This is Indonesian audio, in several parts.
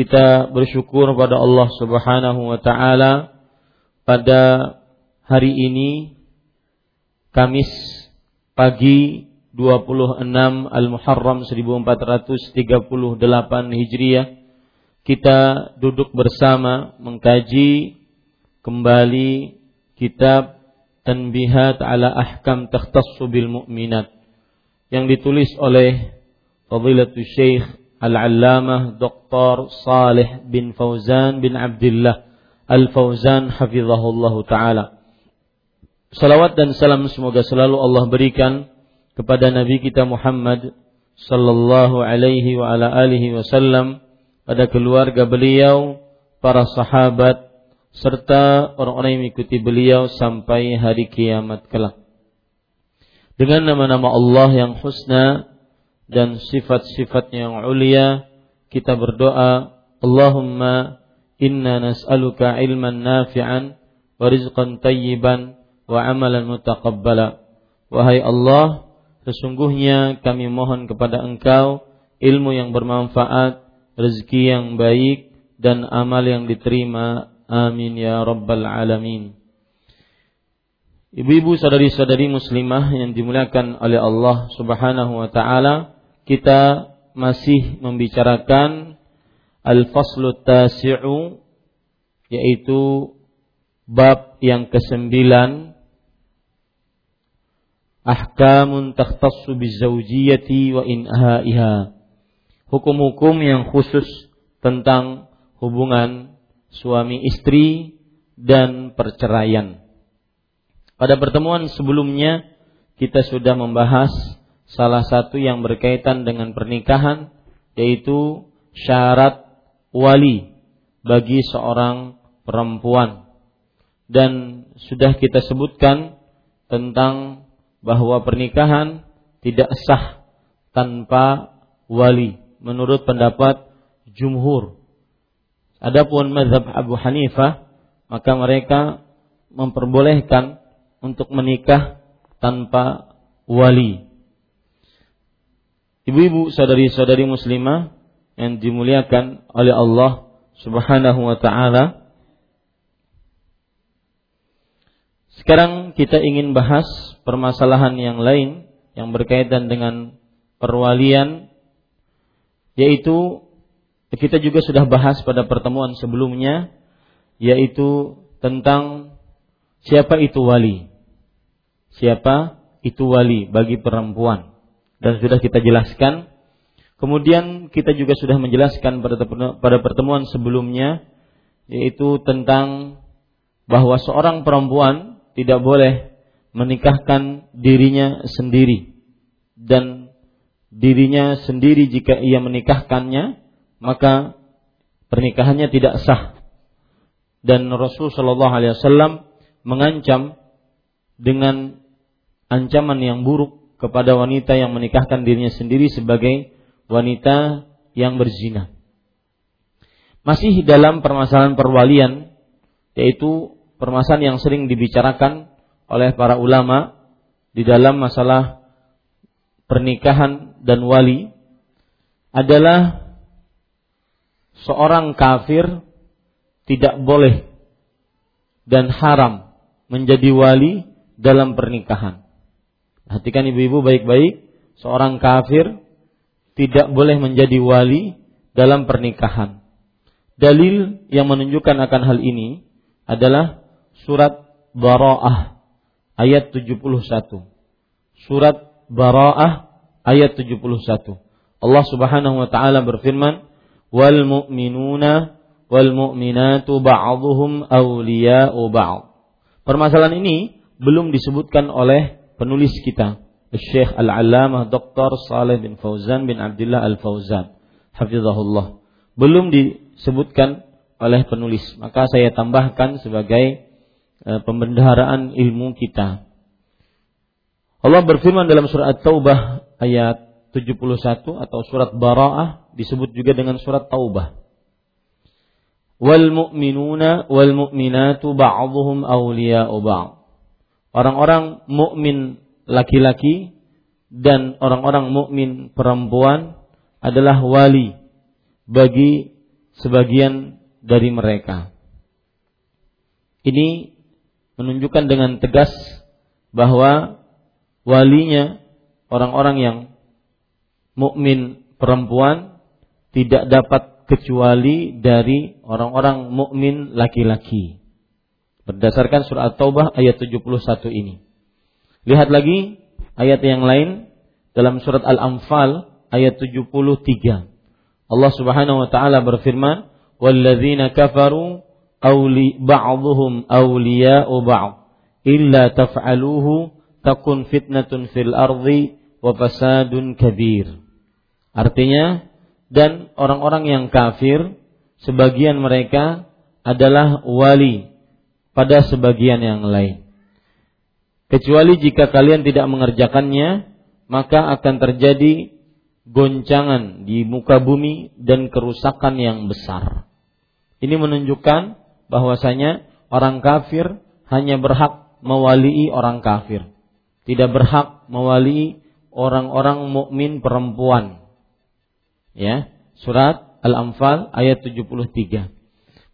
kita bersyukur pada Allah Subhanahu wa taala. Pada hari ini Kamis pagi 26 Al-Muharram 1438 Hijriah kita duduk bersama mengkaji kembali kitab Tanbihat ala Ahkam Takhtassu bil Mu'minat yang ditulis oleh Fadilatul Syekh Al-Allamah Dr. Salih bin Fauzan bin Abdullah Al-Fauzan hafizahullah taala. Salawat dan salam semoga selalu Allah berikan kepada Nabi kita Muhammad sallallahu alaihi wa ala alihi wasallam pada keluarga beliau, para sahabat serta orang-orang yang mengikuti beliau sampai hari kiamat kelak. Dengan nama-nama Allah yang husna dan sifat-sifat yang ulia kita berdoa Allahumma inna nas'aluka ilman nafi'an wa rizqan tayyiban wa amalan mutaqabbala. Wahai Allah sesungguhnya kami mohon kepada Engkau ilmu yang bermanfaat rezeki yang baik dan amal yang diterima. Amin ya rabbal alamin. Ibu-ibu saudari-saudari muslimah yang dimuliakan oleh Allah Subhanahu wa taala, kita masih membicarakan al-faslu tasi'u yaitu bab yang kesembilan. Ahkamun takhtassu bizawjiyati wa inhaiha. Hukum-hukum yang khusus tentang hubungan suami istri dan perceraian. Pada pertemuan sebelumnya kita sudah membahas salah satu yang berkaitan dengan pernikahan yaitu syarat wali bagi seorang perempuan. Dan sudah kita sebutkan tentang bahwa pernikahan tidak sah tanpa wali. Menurut pendapat jumhur. Adapun mazhab Abu Hanifah maka mereka memperbolehkan untuk menikah tanpa wali Ibu-ibu saudari-saudari muslimah yang dimuliakan oleh Allah Subhanahu wa taala. Sekarang kita ingin bahas permasalahan yang lain yang berkaitan dengan perwalian yaitu kita juga sudah bahas pada pertemuan sebelumnya yaitu tentang siapa itu wali. Siapa itu wali bagi perempuan dan sudah kita jelaskan. Kemudian kita juga sudah menjelaskan pada pertemuan sebelumnya yaitu tentang bahwa seorang perempuan tidak boleh menikahkan dirinya sendiri dan dirinya sendiri jika ia menikahkannya, maka pernikahannya tidak sah. Dan Rasul Shallallahu Alaihi Wasallam mengancam dengan ancaman yang buruk kepada wanita yang menikahkan dirinya sendiri sebagai wanita yang berzina. Masih dalam permasalahan perwalian, yaitu permasalahan yang sering dibicarakan oleh para ulama di dalam masalah pernikahan dan wali adalah seorang kafir tidak boleh dan haram menjadi wali dalam pernikahan. Perhatikan ibu-ibu baik-baik, seorang kafir tidak boleh menjadi wali dalam pernikahan. Dalil yang menunjukkan akan hal ini adalah surat Bara'ah ayat 71. Surat Bara'ah ayat 71. Allah Subhanahu wa taala berfirman, "Wal mu'minuna wal mu'minatu ba'dhuhum awliya'u ba'd." Permasalahan ini belum disebutkan oleh penulis kita, Syekh Al-Allamah Dr. Saleh bin Fauzan bin Abdullah Al-Fauzan, hafizahullah. Belum disebutkan oleh penulis, maka saya tambahkan sebagai eh, pembendaharaan ilmu kita. Allah berfirman dalam surat At-Taubah ayat 71 atau surat Bara'ah disebut juga dengan surat Taubah. Wal mu'minuna wal mu'minatu ba'dhuhum awliya'u ba'd. Orang-orang mukmin laki-laki dan orang-orang mukmin perempuan adalah wali bagi sebagian dari mereka. Ini menunjukkan dengan tegas bahwa walinya orang-orang yang mukmin perempuan tidak dapat kecuali dari orang-orang mukmin laki-laki. Berdasarkan surah At-Taubah ayat 71 ini. Lihat lagi ayat yang lain dalam surat Al-Anfal ayat 73. Allah Subhanahu wa taala berfirman, "Walladzina kafaru awli ba'dhum awliya'u ba'd illa taf'aluhu takun fitnatun fil ardi wa fasadun kabir. Artinya dan orang-orang yang kafir sebagian mereka adalah wali pada sebagian yang lain. Kecuali jika kalian tidak mengerjakannya, maka akan terjadi goncangan di muka bumi dan kerusakan yang besar. Ini menunjukkan bahwasanya orang kafir hanya berhak mewalii orang kafir tidak berhak mewali orang-orang mukmin perempuan. Ya, surat Al-Anfal ayat 73.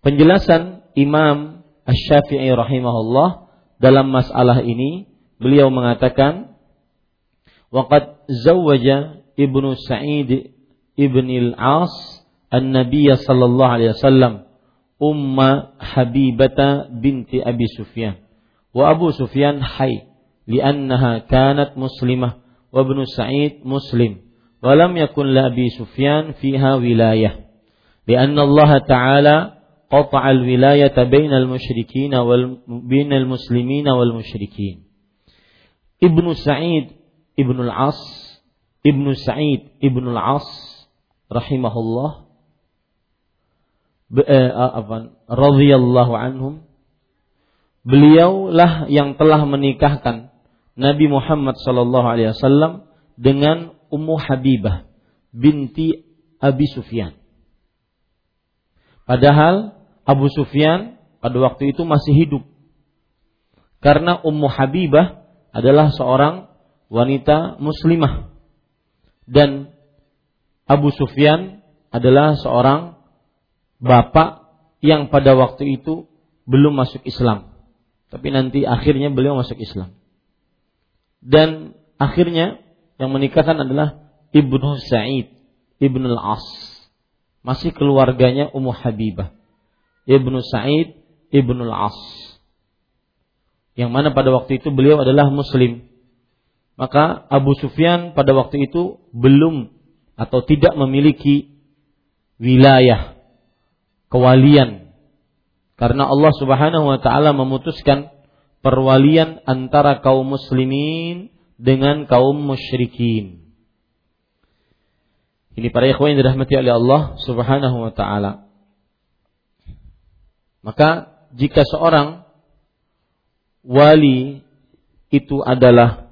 Penjelasan Imam Asy-Syafi'i rahimahullah dalam masalah ini beliau mengatakan waqad zawwaja Ibnu Sa'id Ibn al-As An-Nabiy sallallahu alaihi wasallam Umma Habibata binti Abi Sufyan wa Abu Sufyan hayy li'annaha kanat muslimah wa Ibnu Sa'id muslim wa lam yakun li Abi Sufyan fiha wilayah li'anna Allah ta'ala qata'al wilayata bainal musyrikin wal bainal muslimin wal musyrikin. Ibnu Sa'id Ibnu Al-As Ibnu Sa'id Ibnu Al-As rahimahullah radhiyallahu anhum beliaulah yang telah menikahkan Nabi Muhammad sallallahu alaihi wasallam dengan Ummu Habibah binti Abi Sufyan. Padahal Abu Sufyan pada waktu itu masih hidup. Karena Ummu Habibah adalah seorang wanita muslimah dan Abu Sufyan adalah seorang bapak yang pada waktu itu belum masuk Islam. Tapi nanti akhirnya beliau masuk Islam dan akhirnya yang menikahkan adalah Ibnu Sa'id Ibnu Al-As masih keluarganya Ummu Habibah Ibnu Sa'id Ibnu Al-As yang mana pada waktu itu beliau adalah muslim maka Abu Sufyan pada waktu itu belum atau tidak memiliki wilayah kewalian karena Allah Subhanahu wa taala memutuskan perwalian antara kaum muslimin dengan kaum musyrikin. Ini para ikhwan yang dirahmati oleh Allah Subhanahu wa taala. Maka jika seorang wali itu adalah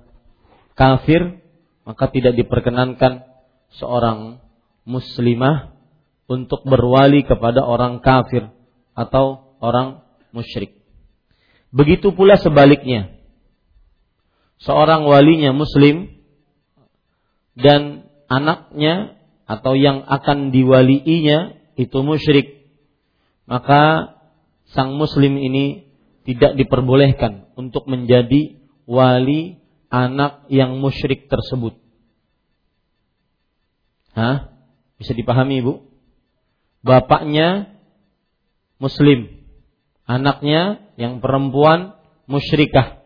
kafir, maka tidak diperkenankan seorang muslimah untuk berwali kepada orang kafir atau orang musyrik. Begitu pula sebaliknya. Seorang walinya muslim dan anaknya atau yang akan diwaliinya itu musyrik, maka sang muslim ini tidak diperbolehkan untuk menjadi wali anak yang musyrik tersebut. Hah? Bisa dipahami, Bu? Bapaknya muslim, anaknya yang perempuan musyrikah.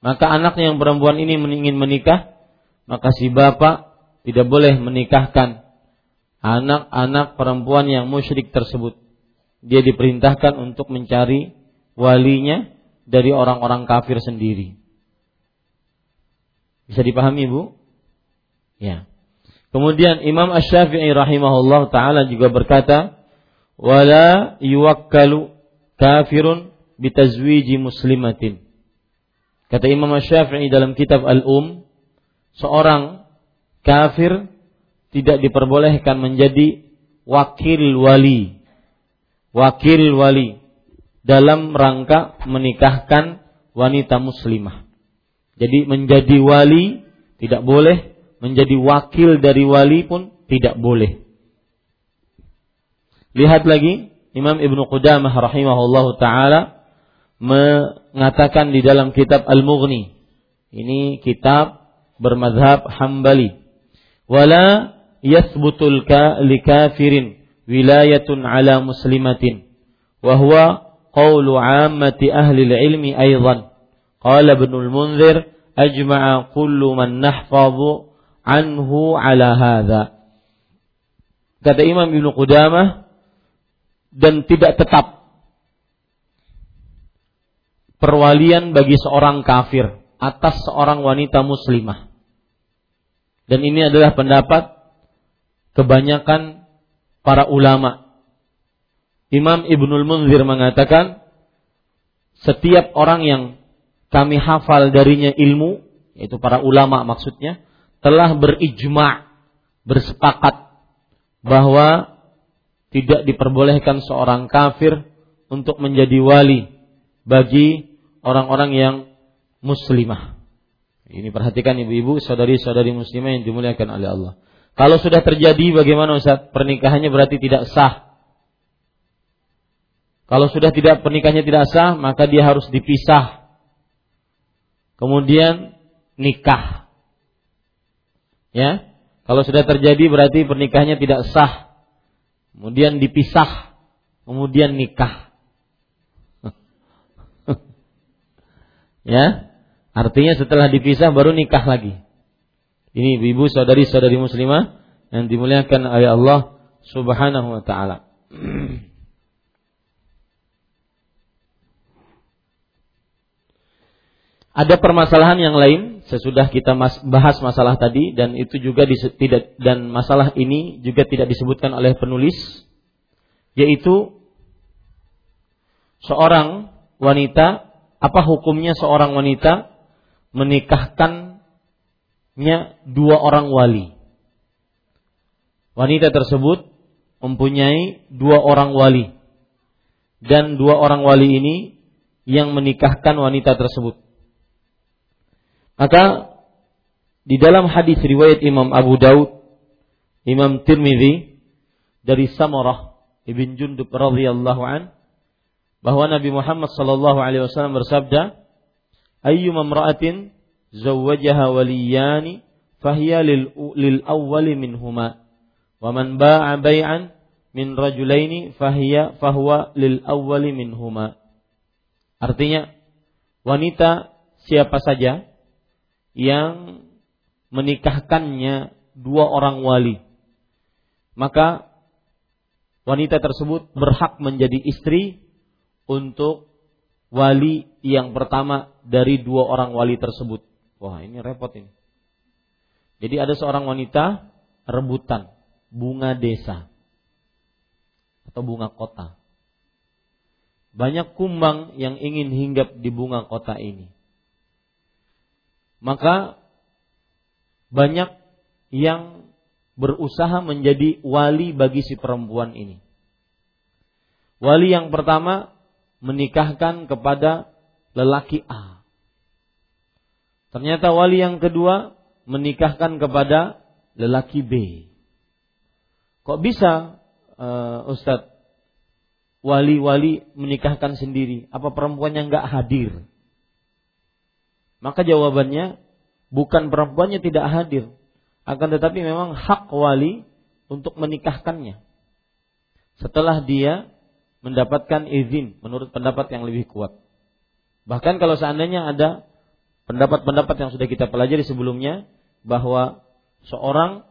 Maka anaknya yang perempuan ini ingin menikah, maka si bapak tidak boleh menikahkan anak-anak perempuan yang musyrik tersebut. Dia diperintahkan untuk mencari walinya dari orang-orang kafir sendiri. Bisa dipahami, Bu? Ya. Kemudian Imam Asy-Syafi'i rahimahullah taala juga berkata, "Wala yuwakkalu kafirun bitazwiji muslimatin." Kata Imam Asy-Syafi'i dalam kitab Al-Um, seorang kafir tidak diperbolehkan menjadi wakil wali. Wakil wali dalam rangka menikahkan wanita muslimah. Jadi menjadi wali tidak boleh, menjadi wakil dari wali pun tidak boleh. Lihat lagi Imam Ibnu Qudamah rahimahullahu taala mengatakan di dalam kitab Al-Mughni. Ini kitab bermadhab Hambali wala yathbutul ka likafirin wilayatun ala muslimatin. Wa huwa qawlu ammati ahli ilmi aidan qala ibn al-munzir ajma'a kullu man nahfazu anhu ala hadha. Kata Imam Ibnu Qudamah dan tidak tetap perwalian bagi seorang kafir atas seorang wanita muslimah. Dan ini adalah pendapat kebanyakan para ulama. Imam Ibnul Munzir mengatakan, setiap orang yang kami hafal darinya ilmu, yaitu para ulama maksudnya, telah berijma, bersepakat bahwa tidak diperbolehkan seorang kafir untuk menjadi wali bagi orang-orang yang muslimah. Ini perhatikan ibu-ibu, saudari-saudari muslimah yang dimuliakan oleh Allah. Kalau sudah terjadi bagaimana Ustaz? Pernikahannya berarti tidak sah. Kalau sudah tidak pernikahannya tidak sah, maka dia harus dipisah. Kemudian nikah. Ya. Kalau sudah terjadi berarti pernikahannya tidak sah. Kemudian dipisah. Kemudian nikah. ya. Artinya setelah dipisah baru nikah lagi. Ini ibu saudari-saudari muslimah yang dimuliakan oleh Allah Subhanahu wa taala. Ada permasalahan yang lain sesudah kita bahas masalah tadi dan itu juga tidak dan masalah ini juga tidak disebutkan oleh penulis yaitu seorang wanita apa hukumnya seorang wanita menikahkannya dua orang wali. Wanita tersebut mempunyai dua orang wali. Dan dua orang wali ini yang menikahkan wanita tersebut. Maka di dalam hadis riwayat Imam Abu Daud, Imam Tirmidzi dari Samarah ibn Jundub radhiyallahu an bahwa Nabi Muhammad sallallahu alaihi wasallam bersabda, ayyuma imra'atin zawwajaha waliyani fahiya lil, lil awwali minhuma wa man ba'a bai'an min rajulaini fahiya fahuwa lil awwali minhuma artinya wanita siapa saja yang menikahkannya dua orang wali maka wanita tersebut berhak menjadi istri untuk wali yang pertama dari dua orang wali tersebut. Wah, ini repot ini. Jadi ada seorang wanita rebutan bunga desa atau bunga kota. Banyak kumbang yang ingin hinggap di bunga kota ini. Maka banyak yang berusaha menjadi wali bagi si perempuan ini. Wali yang pertama menikahkan kepada lelaki A. Ternyata wali yang kedua menikahkan kepada lelaki B. Kok bisa uh, Ustadz wali-wali menikahkan sendiri? Apa perempuannya nggak hadir? Maka jawabannya bukan perempuannya tidak hadir, akan tetapi memang hak wali untuk menikahkannya. Setelah dia mendapatkan izin menurut pendapat yang lebih kuat. Bahkan kalau seandainya ada pendapat-pendapat yang sudah kita pelajari sebelumnya bahwa seorang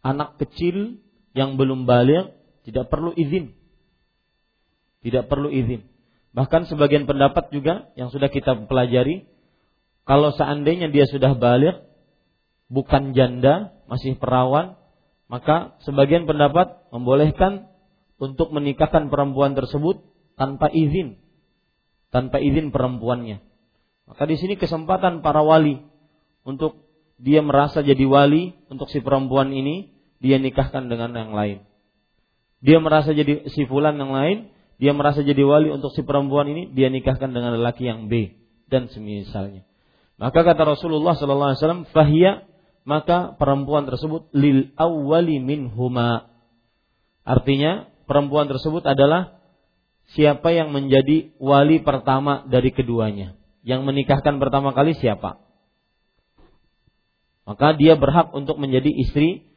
anak kecil yang belum balik tidak perlu izin tidak perlu izin. Bahkan sebagian pendapat juga yang sudah kita pelajari, kalau seandainya dia sudah balik, bukan janda, masih perawan, maka sebagian pendapat membolehkan untuk menikahkan perempuan tersebut tanpa izin, tanpa izin perempuannya. Maka di sini kesempatan para wali untuk dia merasa jadi wali untuk si perempuan ini, dia nikahkan dengan yang lain. Dia merasa jadi si fulan yang lain, dia merasa jadi wali untuk si perempuan ini, dia nikahkan dengan lelaki yang B dan semisalnya. Maka kata Rasulullah sallallahu alaihi wasallam, "Fahiya" maka perempuan tersebut lil awwali minhuma. Artinya, perempuan tersebut adalah siapa yang menjadi wali pertama dari keduanya. Yang menikahkan pertama kali siapa? Maka dia berhak untuk menjadi istri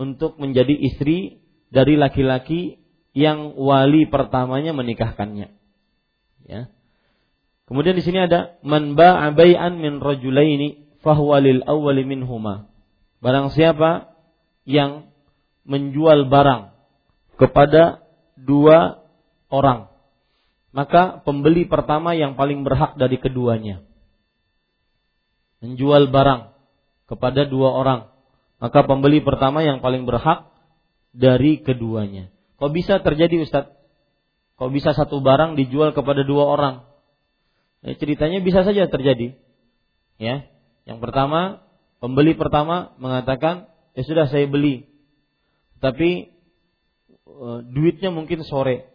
untuk menjadi istri dari laki-laki yang wali pertamanya menikahkannya. Ya. Kemudian di sini ada man ba'a bai'an min rajulaini fahuwa lil awwali minhuma. Barang siapa yang menjual barang kepada dua orang, maka pembeli pertama yang paling berhak dari keduanya. Menjual barang kepada dua orang, maka pembeli pertama yang paling berhak dari keduanya. Kok bisa terjadi Ustaz? Kok bisa satu barang dijual kepada dua orang? Ya, ceritanya bisa saja terjadi. Ya. Yang pertama, pembeli pertama mengatakan, "Ya sudah saya beli." Tapi e, duitnya mungkin sore.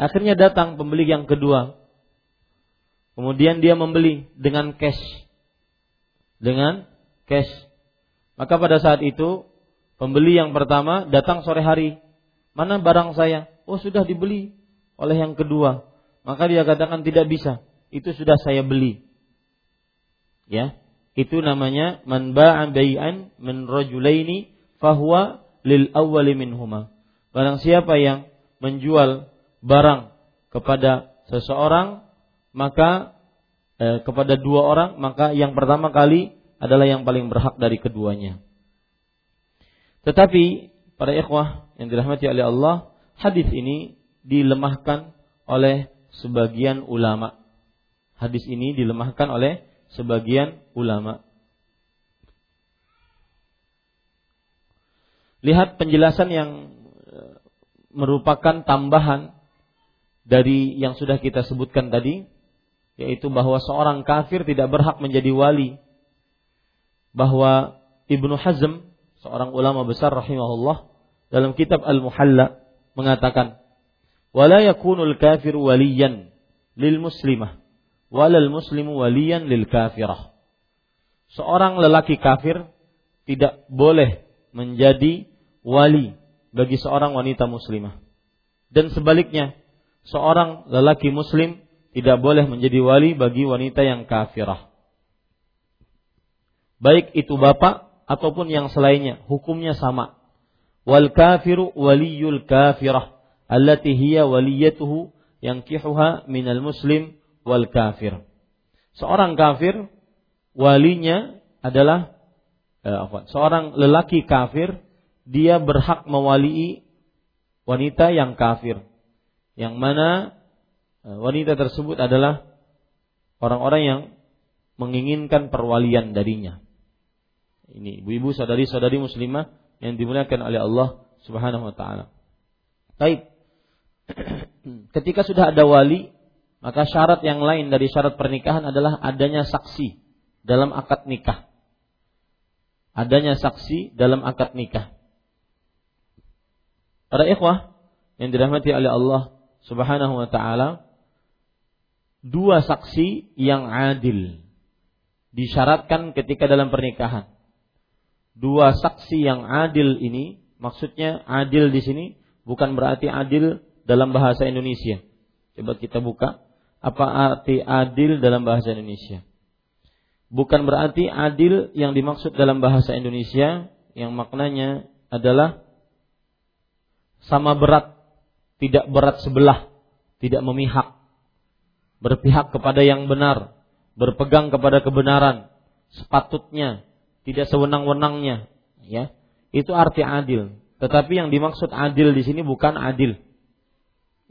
Akhirnya datang pembeli yang kedua. Kemudian dia membeli dengan cash. Dengan cash. Maka pada saat itu pembeli yang pertama datang sore hari Mana barang saya? Oh sudah dibeli oleh yang kedua. Maka dia katakan tidak bisa. Itu sudah saya beli. Ya, itu namanya man ba'a bai'an min rajulaini fahuwa lil awwali minhuma. Barang siapa yang menjual barang kepada seseorang maka eh, kepada dua orang maka yang pertama kali adalah yang paling berhak dari keduanya. Tetapi para ikhwah yang dirahmati oleh Allah, hadis ini dilemahkan oleh sebagian ulama. Hadis ini dilemahkan oleh sebagian ulama. Lihat penjelasan yang e, merupakan tambahan dari yang sudah kita sebutkan tadi, yaitu bahwa seorang kafir tidak berhak menjadi wali. Bahwa Ibnu Hazm, seorang ulama besar rahimahullah, dalam kitab Al-Muhalla mengatakan wala yakunul kafir waliyan lil muslimah walal muslimu waliyan lil kafirah seorang lelaki kafir tidak boleh menjadi wali bagi seorang wanita muslimah dan sebaliknya seorang lelaki muslim tidak boleh menjadi wali bagi wanita yang kafirah baik itu bapak ataupun yang selainnya hukumnya sama wal kafiru waliyul kafirah allati hiya waliyatuhu yankihuha minal muslim wal kafir. Seorang kafir walinya adalah eh, apa? Seorang lelaki kafir dia berhak mewalii wanita yang kafir. Yang mana eh, wanita tersebut adalah orang-orang yang menginginkan perwalian darinya. Ini ibu-ibu saudari-saudari muslimah yang dimuliakan oleh Allah Subhanahu wa taala. Baik. Ketika sudah ada wali, maka syarat yang lain dari syarat pernikahan adalah adanya saksi dalam akad nikah. Adanya saksi dalam akad nikah. Para ikhwah yang dirahmati oleh Allah Subhanahu wa taala, dua saksi yang adil disyaratkan ketika dalam pernikahan. Dua saksi yang adil ini, maksudnya adil di sini bukan berarti adil dalam bahasa Indonesia. Coba kita buka apa arti adil dalam bahasa Indonesia. Bukan berarti adil yang dimaksud dalam bahasa Indonesia yang maknanya adalah sama berat, tidak berat sebelah, tidak memihak, berpihak kepada yang benar, berpegang kepada kebenaran sepatutnya, tidak sewenang-wenangnya, ya. Itu arti adil. Tetapi yang dimaksud adil di sini bukan adil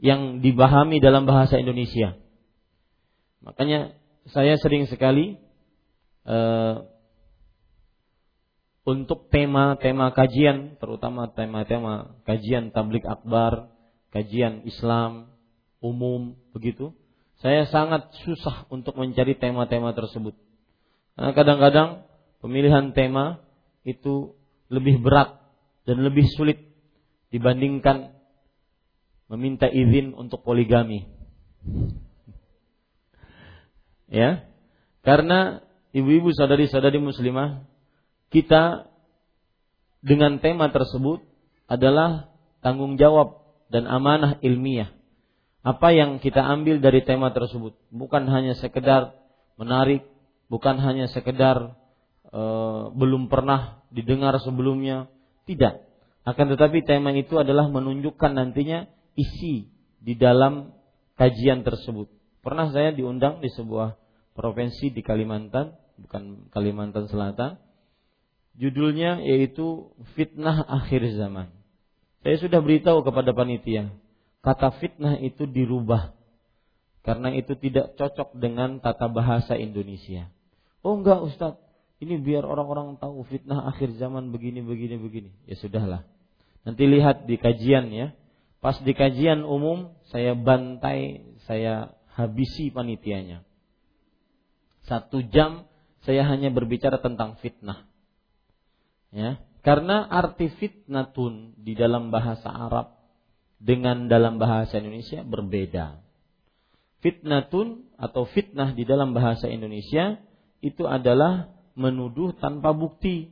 yang dibahami dalam bahasa Indonesia. Makanya saya sering sekali uh, untuk tema-tema kajian, terutama tema-tema kajian tablik akbar, kajian Islam umum begitu, saya sangat susah untuk mencari tema-tema tersebut. Karena kadang-kadang pemilihan tema itu lebih berat dan lebih sulit dibandingkan meminta izin untuk poligami. Ya. Karena ibu-ibu saudari-saudari muslimah kita dengan tema tersebut adalah tanggung jawab dan amanah ilmiah. Apa yang kita ambil dari tema tersebut? Bukan hanya sekedar menarik bukan hanya sekedar e, belum pernah didengar sebelumnya. Tidak. Akan tetapi tema itu adalah menunjukkan nantinya isi di dalam kajian tersebut. Pernah saya diundang di sebuah provinsi di Kalimantan bukan Kalimantan Selatan. Judulnya yaitu fitnah akhir zaman saya sudah beritahu kepada panitia kata fitnah itu dirubah karena itu tidak cocok dengan tata bahasa Indonesia. Oh enggak Ustaz, ini biar orang-orang tahu fitnah akhir zaman begini begini begini. Ya sudahlah. Nanti lihat di kajian ya. Pas di kajian umum saya bantai, saya habisi panitianya. Satu jam saya hanya berbicara tentang fitnah. Ya, karena arti fitnatun di dalam bahasa Arab dengan dalam bahasa Indonesia berbeda. Fitnatun atau fitnah di dalam bahasa Indonesia itu adalah menuduh tanpa bukti,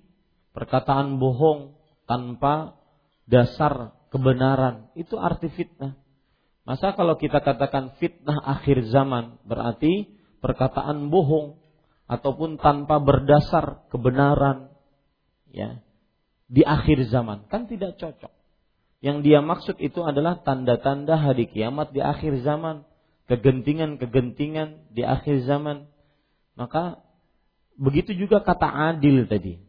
perkataan bohong tanpa dasar kebenaran. Itu arti fitnah. Masa kalau kita katakan fitnah akhir zaman berarti perkataan bohong ataupun tanpa berdasar kebenaran ya di akhir zaman kan tidak cocok. Yang dia maksud itu adalah tanda-tanda hari kiamat di akhir zaman, kegentingan-kegentingan di akhir zaman. Maka begitu juga kata adil tadi.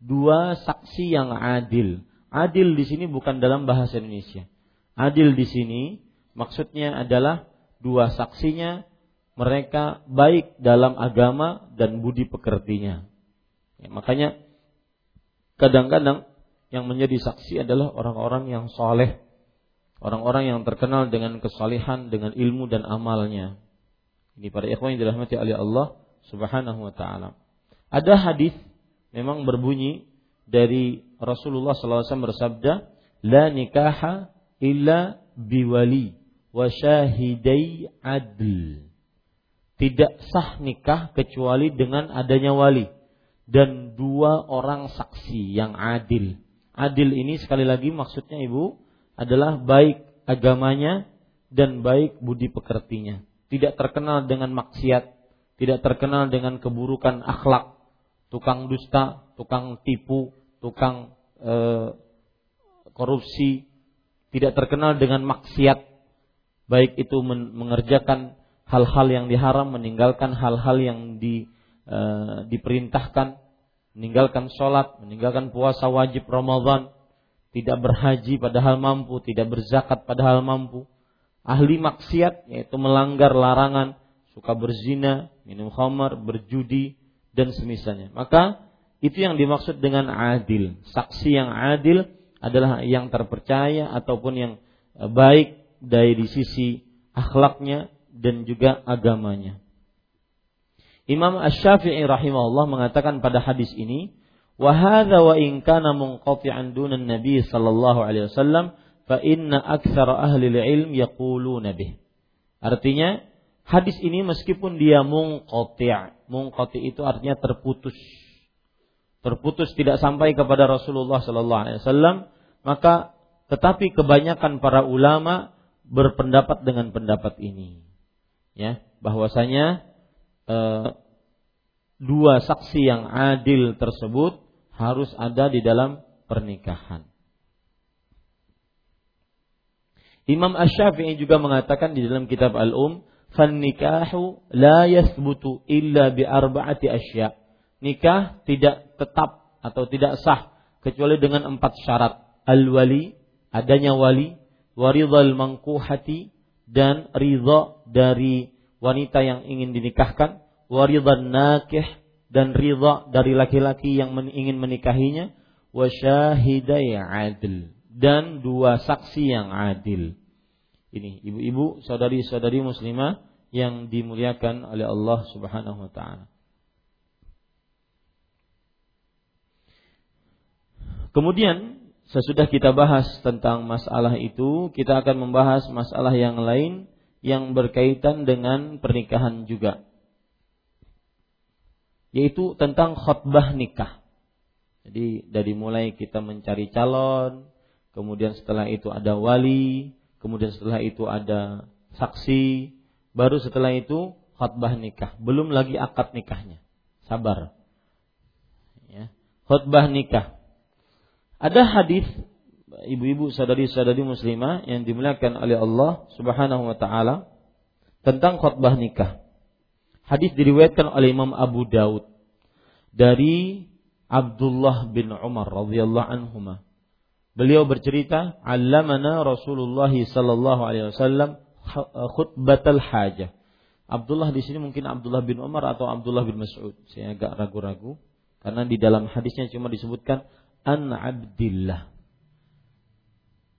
Dua saksi yang adil. Adil di sini bukan dalam bahasa Indonesia. Adil di sini maksudnya adalah dua saksinya mereka baik dalam agama dan budi pekertinya. Ya, makanya kadang-kadang yang menjadi saksi adalah orang-orang yang soleh, orang-orang yang terkenal dengan kesalehan, dengan ilmu dan amalnya. Ini para ikhwan yang dirahmati oleh Allah Subhanahu wa taala. Ada hadis memang berbunyi dari Rasulullah SAW bersabda, "La nikaha illa biwali wa syahidai adl." Tidak sah nikah kecuali dengan adanya wali dan dua orang saksi yang adil. Adil ini sekali lagi maksudnya Ibu adalah baik agamanya dan baik budi pekertinya. Tidak terkenal dengan maksiat, tidak terkenal dengan keburukan akhlak, tukang dusta, tukang tipu, tukang e, korupsi, tidak terkenal dengan maksiat, baik itu mengerjakan hal-hal yang diharam, meninggalkan hal-hal yang di, e, diperintahkan, meninggalkan sholat, meninggalkan puasa wajib Ramadan, tidak berhaji padahal mampu, tidak berzakat padahal mampu, ahli maksiat yaitu melanggar larangan, suka berzina, minum khamar, berjudi dan semisalnya. Maka Itu yang dimaksud dengan adil. Saksi yang adil adalah yang terpercaya ataupun yang e, baik dari sisi akhlaknya dan juga agamanya. Imam Asy-Syafi'i rahimahullah mengatakan pada hadis ini, "Wa hadza wa in kana munqati'an Nabi sallallahu alaihi wasallam, fa inna aktsara ahli ilm yaquluna bih." Artinya, hadis ini meskipun dia munqati', munqati' itu artinya terputus. Terputus tidak sampai kepada Rasulullah sallallahu alaihi wasallam, maka tetapi kebanyakan para ulama berpendapat dengan pendapat ini. Ya, bahwasanya e, dua saksi yang adil tersebut harus ada di dalam pernikahan. Imam Ash-Syafi'i juga mengatakan di dalam kitab Al-Um, "Fan nikahu la yathbutu illa bi arba'ati asya." Nikah tidak tetap atau tidak sah kecuali dengan empat syarat. Al-wali, adanya wali, waridhal mangkuhati dan ridha dari wanita yang ingin dinikahkan, waridhan nakih dan ridha dari laki-laki yang ingin menikahinya, wa syahidai adil dan dua saksi yang adil. Ini ibu-ibu, saudari-saudari muslimah yang dimuliakan oleh Allah Subhanahu wa taala. Kemudian sesudah kita bahas tentang masalah itu, kita akan membahas masalah yang lain yang berkaitan dengan pernikahan juga. Yaitu tentang khutbah nikah. Jadi dari mulai kita mencari calon, kemudian setelah itu ada wali, kemudian setelah itu ada saksi, baru setelah itu khutbah nikah. Belum lagi akad nikahnya. Sabar. Ya. Khutbah nikah. Ada hadis ibu-ibu sadari-sadari muslimah yang dimuliakan oleh Allah Subhanahu wa taala tentang khutbah nikah. Hadis diriwayatkan oleh Imam Abu Daud dari Abdullah bin Umar radhiyallahu anhuma. Beliau bercerita, "Allamana Rasulullah sallallahu alaihi wasallam khutbatal hajah." Abdullah di sini mungkin Abdullah bin Umar atau Abdullah bin Mas'ud. Saya agak ragu-ragu karena di dalam hadisnya cuma disebutkan an Abdillah.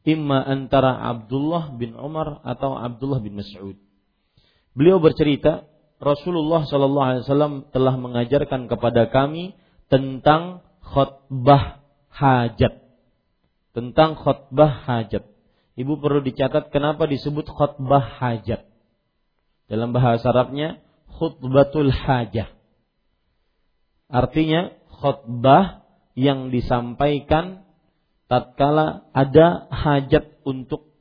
Imma antara Abdullah bin Umar atau Abdullah bin Mas'ud. Beliau bercerita, Rasulullah Shallallahu Alaihi Wasallam telah mengajarkan kepada kami tentang khutbah hajat tentang khutbah hajat. Ibu perlu dicatat kenapa disebut khutbah hajat. Dalam bahasa Arabnya khutbatul hajah. Artinya khutbah yang disampaikan tatkala ada hajat untuk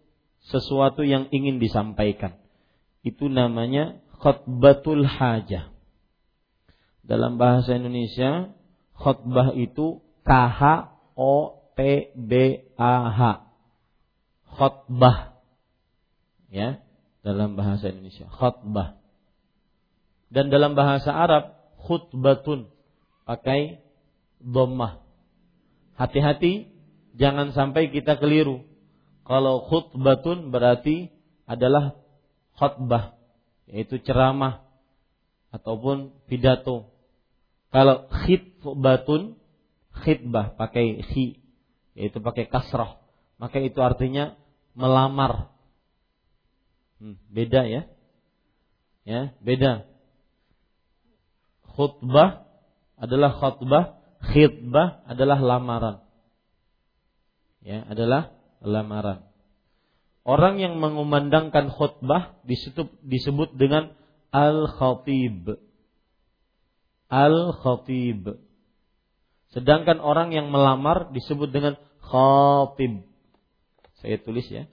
sesuatu yang ingin disampaikan. Itu namanya khutbatul hajah. Dalam bahasa Indonesia, khutbah itu K H O T B A H. Khotbah. Ya, dalam bahasa Indonesia, khotbah. Dan dalam bahasa Arab, khutbatun pakai dhammah. Hati-hati jangan sampai kita keliru. Kalau khutbatun berarti adalah khutbah, yaitu ceramah ataupun pidato. Kalau khitbatun khitbah pakai khi yaitu pakai kasrah, maka itu artinya melamar. Hmm, beda ya. Ya, beda. Khutbah adalah khutbah, khitbah adalah lamaran. Ya, adalah lamaran. Orang yang mengumandangkan khutbah disebut, disebut dengan al-khatib. Al-khatib. Sedangkan orang yang melamar disebut dengan khatib. Saya tulis ya.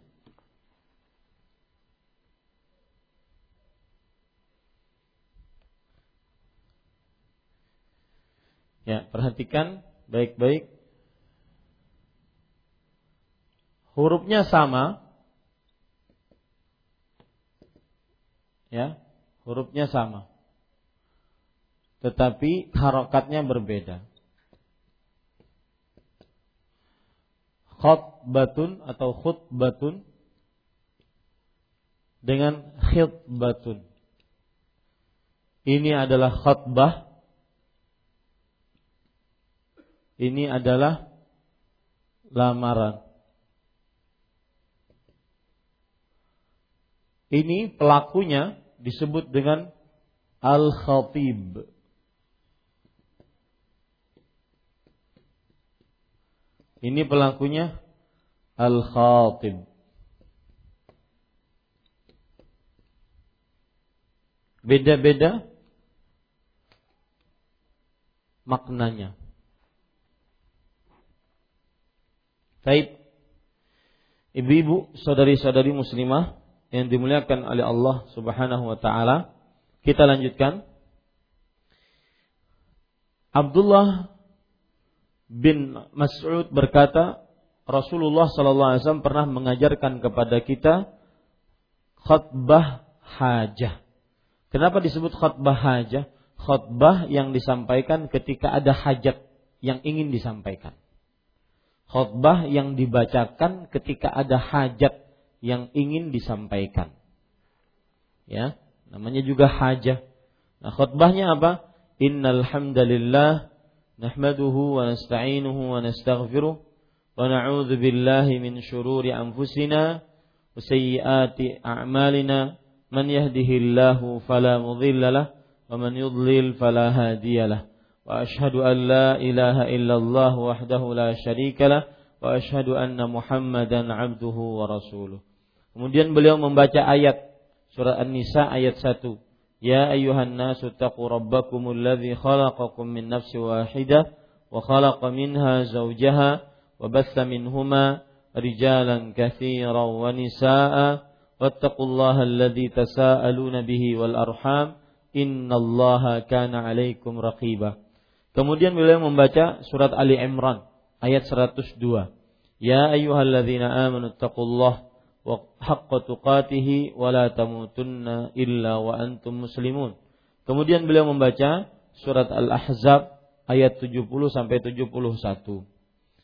Ya, perhatikan baik-baik. Hurufnya sama. Ya, hurufnya sama. Tetapi harokatnya berbeda. khutbatun atau khutbatun dengan khutbatun. Ini adalah khutbah ini adalah lamaran. Ini pelakunya disebut dengan al-khatib. Ini pelakunya al-khatib. Beda-beda maknanya. Baik. Ibu-ibu, saudari-saudari muslimah yang dimuliakan oleh Allah Subhanahu wa taala, kita lanjutkan. Abdullah bin Mas'ud berkata, Rasulullah sallallahu alaihi wasallam pernah mengajarkan kepada kita khutbah hajah. Kenapa disebut khutbah hajah? Khutbah yang disampaikan ketika ada hajat yang ingin disampaikan. Khutbah yang dibacakan ketika ada hajat yang ingin disampaikan. Ya, namanya juga hajah. Nah, khutbahnya apa? Innal hamdalillah nahmaduhu wa nasta'inuhu wa nastaghfiruh wa na'udzu billahi min shururi anfusina wa sayyiati a'malina man yahdihillahu fala mudilla lah wa man yudlil fala hadiya lah wa ashhadu an la ilaha illallah wahdahu la syarika lah wa ashhadu anna muhammadan abduhu wa rasuluh Kemudian beliau membaca ayat surah An-Nisa ayat 1. Ya ayuhan nasu taqu rabbakumul ladzi khalaqakum min nafsin wahidah wa khalaqa minha zawjaha wa bassa minhuma rijalan katsiran wa nisaa wattaqullaha alladzi tasaaluna bihi wal arham innallaha kana 'alaikum raqiba. Kemudian beliau membaca surat Ali Imran ayat 102. Ya ayyuhalladzina amanu taqullaha وحق تقاته ولا تموتن إلا وأنتم مسلمون. Kemudian beliau membaca surat Al-Ahzab ayat 70 sampai 71.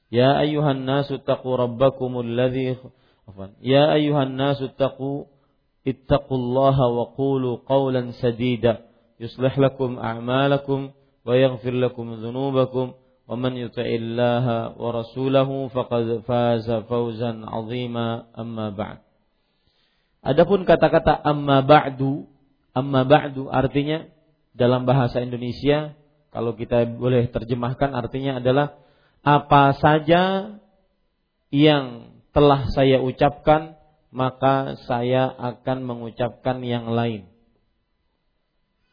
Ya ayuhan nasu taqu rabbakumul ladzi Ya ayuhan nasu taqu ittaqullaha wa qulu qawlan sadida yuslih lakum a'malakum wa yaghfir lakum dhunubakum ومن يطع الله ورسوله فقد فاز فوزا عظيما أما بعد Adapun kata-kata amma ba'du, amma ba'du artinya dalam bahasa Indonesia kalau kita boleh terjemahkan artinya adalah apa saja yang telah saya ucapkan maka saya akan mengucapkan yang lain.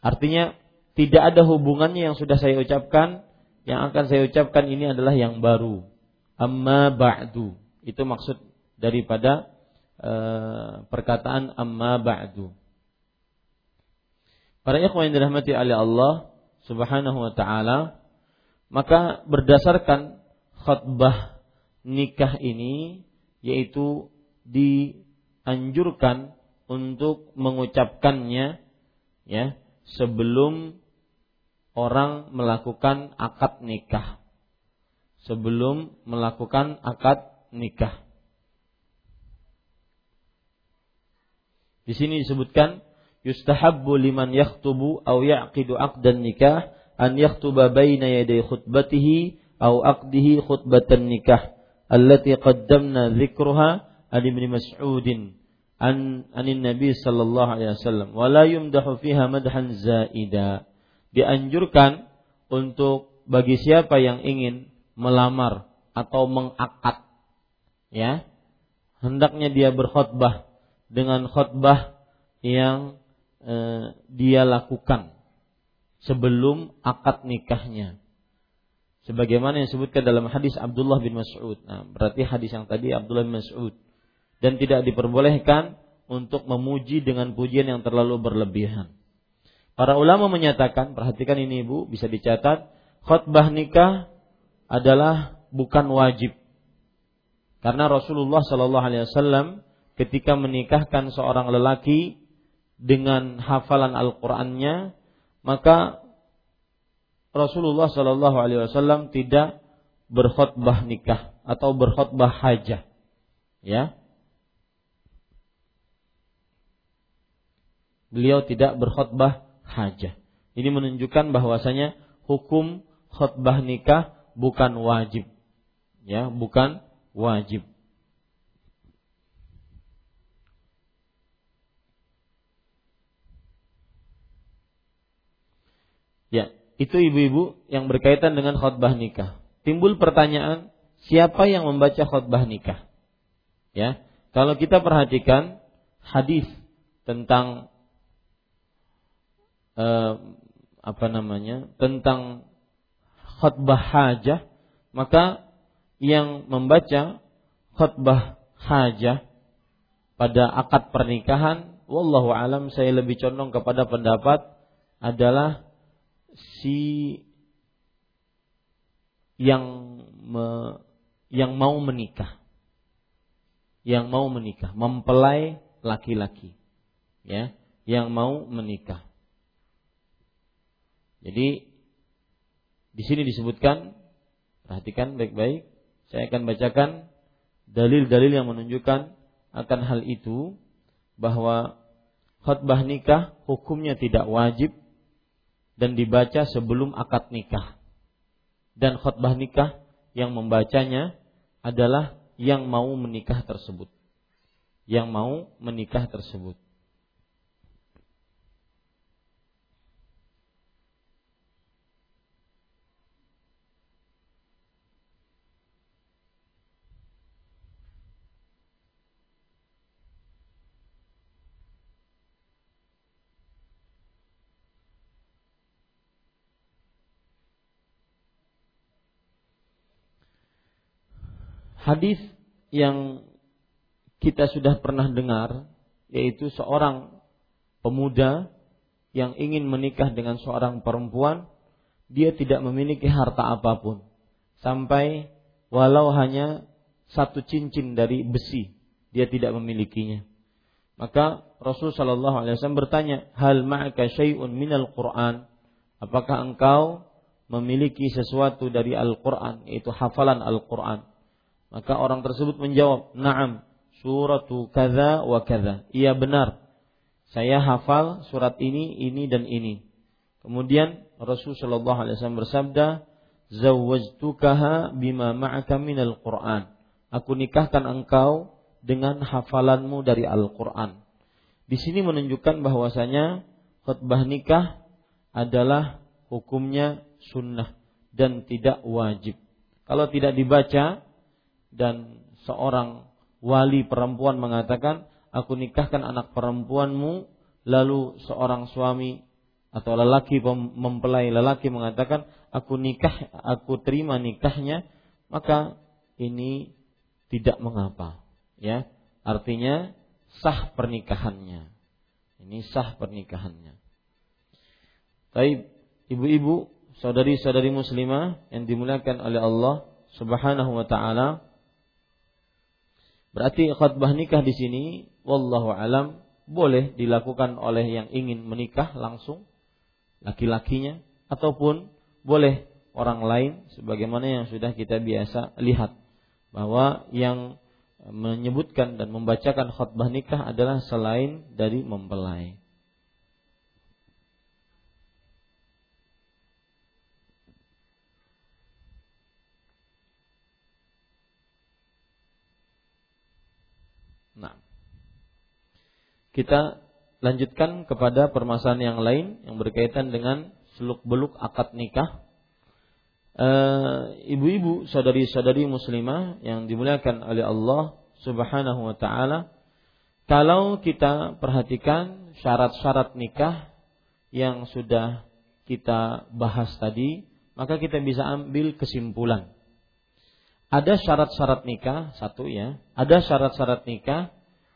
Artinya tidak ada hubungannya yang sudah saya ucapkan yang akan saya ucapkan ini adalah yang baru. Amma ba'du. Itu maksud daripada uh, perkataan amma ba'du. Para ikhwan yang dirahmati oleh Allah Subhanahu wa taala, maka berdasarkan khutbah nikah ini yaitu dianjurkan untuk mengucapkannya ya sebelum orang melakukan akad nikah sebelum melakukan akad nikah. Di sini disebutkan yustahabbu liman yakhtubu aw yaqidu aqdan nikah an yakhtuba baina yaday khutbatihi aw aqdihi khutbatan nikah allati qaddamna dzikruha an ibn Mas'udin an anin Nabi sallallahu alaihi wasallam wa la yumdahu fiha madhan zaida dianjurkan untuk bagi siapa yang ingin melamar atau mengakad ya hendaknya dia berkhutbah dengan khutbah yang eh, dia lakukan sebelum akad nikahnya sebagaimana yang disebutkan dalam hadis Abdullah bin Mas'ud. Nah, berarti hadis yang tadi Abdullah bin Mas'ud dan tidak diperbolehkan untuk memuji dengan pujian yang terlalu berlebihan. Para ulama menyatakan, perhatikan ini Ibu, bisa dicatat, khutbah nikah adalah bukan wajib. Karena Rasulullah Shallallahu alaihi wasallam ketika menikahkan seorang lelaki dengan hafalan Al-Qur'annya, maka Rasulullah Shallallahu alaihi wasallam tidak berkhutbah nikah atau berkhutbah hajah. Ya. Beliau tidak berkhutbah hajah. Ini menunjukkan bahwasanya hukum khutbah nikah bukan wajib. Ya, bukan wajib. Ya, itu ibu-ibu yang berkaitan dengan khutbah nikah. Timbul pertanyaan, siapa yang membaca khutbah nikah? Ya, kalau kita perhatikan hadis tentang eh, apa namanya? tentang khutbah hajah, maka yang membaca khutbah hajah pada akad pernikahan, wallahu alam saya lebih condong kepada pendapat adalah si yang me, yang mau menikah yang mau menikah mempelai laki-laki ya yang mau menikah jadi di sini disebutkan perhatikan baik-baik saya akan bacakan dalil-dalil yang menunjukkan akan hal itu bahwa khutbah nikah hukumnya tidak wajib dan dibaca sebelum akad nikah. Dan khutbah nikah yang membacanya adalah yang mau menikah tersebut. Yang mau menikah tersebut. Hadis yang kita sudah pernah dengar yaitu seorang pemuda yang ingin menikah dengan seorang perempuan dia tidak memiliki harta apa pun. Sampai walau hanya satu cincin dari besi dia tidak memilikinya. Maka Rasul Shallallahu Alaihi Wasallam bertanya hal ma'aka syai'un minal Quran? Apakah engkau memiliki sesuatu dari Al Quran yaitu hafalan Al Quran maka orang tersebut menjawab, "Na'am, suratu kaza wa kaza." Iya benar. Saya hafal surat ini, ini dan ini. Kemudian Rasul sallallahu alaihi wasallam bersabda, "Zawwajtukaha bima ma'aka minal Qur'an." Aku nikahkan engkau dengan hafalanmu dari Al-Qur'an. Di sini menunjukkan bahwasanya khutbah nikah adalah hukumnya sunnah dan tidak wajib. Kalau tidak dibaca, dan seorang wali perempuan mengatakan, "Aku nikahkan anak perempuanmu." Lalu seorang suami atau lelaki mempelai lelaki mengatakan, "Aku nikah, aku terima nikahnya." Maka ini tidak mengapa, ya. Artinya sah pernikahannya. Ini sah pernikahannya. Tapi ibu-ibu, saudari-saudari muslimah yang dimuliakan oleh Allah Subhanahu wa taala, Berarti khutbah nikah di sini wallahu alam boleh dilakukan oleh yang ingin menikah langsung laki-lakinya ataupun boleh orang lain sebagaimana yang sudah kita biasa lihat bahwa yang menyebutkan dan membacakan khutbah nikah adalah selain dari mempelai. Nah. Kita lanjutkan kepada permasalahan yang lain yang berkaitan dengan seluk-beluk akad nikah. ibu-ibu, saudari-saudari muslimah yang dimuliakan oleh Allah Subhanahu wa taala, kalau kita perhatikan syarat-syarat nikah yang sudah kita bahas tadi, maka kita bisa ambil kesimpulan ada syarat-syarat nikah satu ya, ada syarat-syarat nikah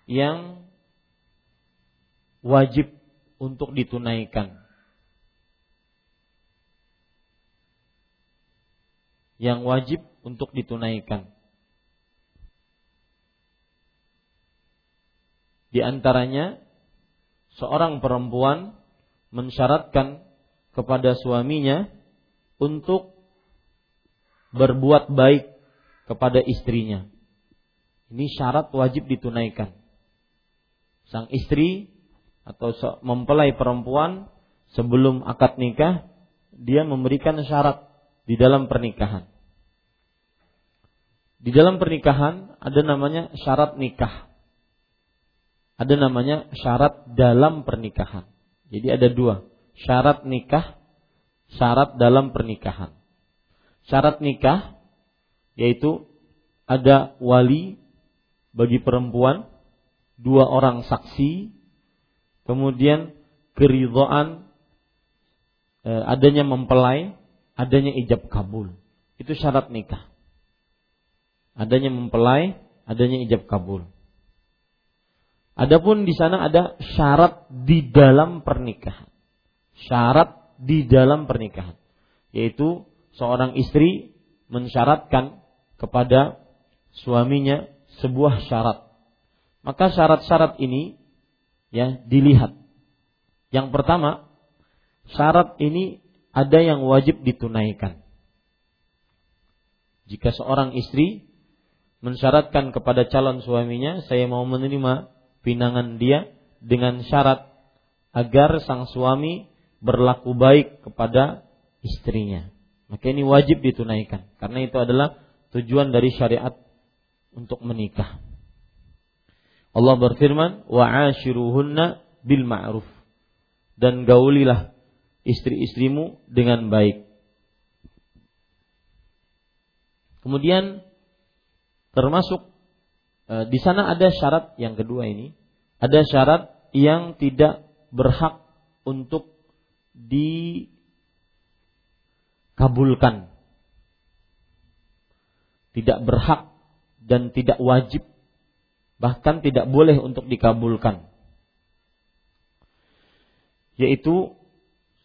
yang wajib untuk ditunaikan. Yang wajib untuk ditunaikan. Di antaranya seorang perempuan mensyaratkan kepada suaminya untuk berbuat baik kepada istrinya. Ini syarat wajib ditunaikan. Sang istri atau mempelai perempuan sebelum akad nikah dia memberikan syarat di dalam pernikahan. di dalam pernikahan ada namanya syarat nikah. Ada namanya syarat dalam pernikahan. Jadi ada dua, syarat nikah, syarat dalam pernikahan. Syarat nikah yaitu ada wali bagi perempuan, dua orang saksi, kemudian keridhaan eh, adanya mempelai, adanya ijab kabul. Itu syarat nikah adanya mempelai, adanya ijab kabul. Adapun di sana ada syarat di dalam pernikahan. Syarat di dalam pernikahan, yaitu seorang istri mensyaratkan kepada suaminya sebuah syarat. Maka syarat-syarat ini ya dilihat. Yang pertama, syarat ini ada yang wajib ditunaikan. Jika seorang istri mensyaratkan kepada calon suaminya, saya mau menerima pinangan dia dengan syarat agar sang suami berlaku baik kepada istrinya. Maka ini wajib ditunaikan karena itu adalah tujuan dari syariat untuk menikah. Allah berfirman, "Wa 'ashiruhunna bil ma'ruf." Dan gaulilah istri-istrimu dengan baik. Kemudian Termasuk e, di sana ada syarat yang kedua ini, ada syarat yang tidak berhak untuk dikabulkan. Tidak berhak dan tidak wajib bahkan tidak boleh untuk dikabulkan. Yaitu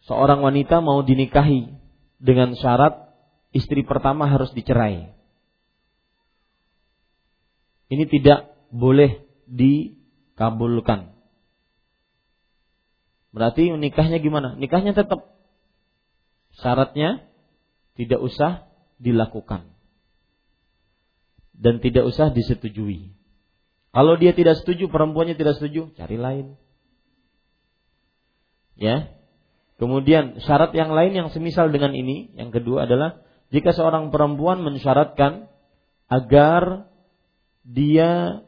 seorang wanita mau dinikahi dengan syarat istri pertama harus dicerai ini tidak boleh dikabulkan. Berarti nikahnya gimana? Nikahnya tetap syaratnya tidak usah dilakukan dan tidak usah disetujui. Kalau dia tidak setuju, perempuannya tidak setuju, cari lain. Ya. Kemudian syarat yang lain yang semisal dengan ini, yang kedua adalah jika seorang perempuan mensyaratkan agar dia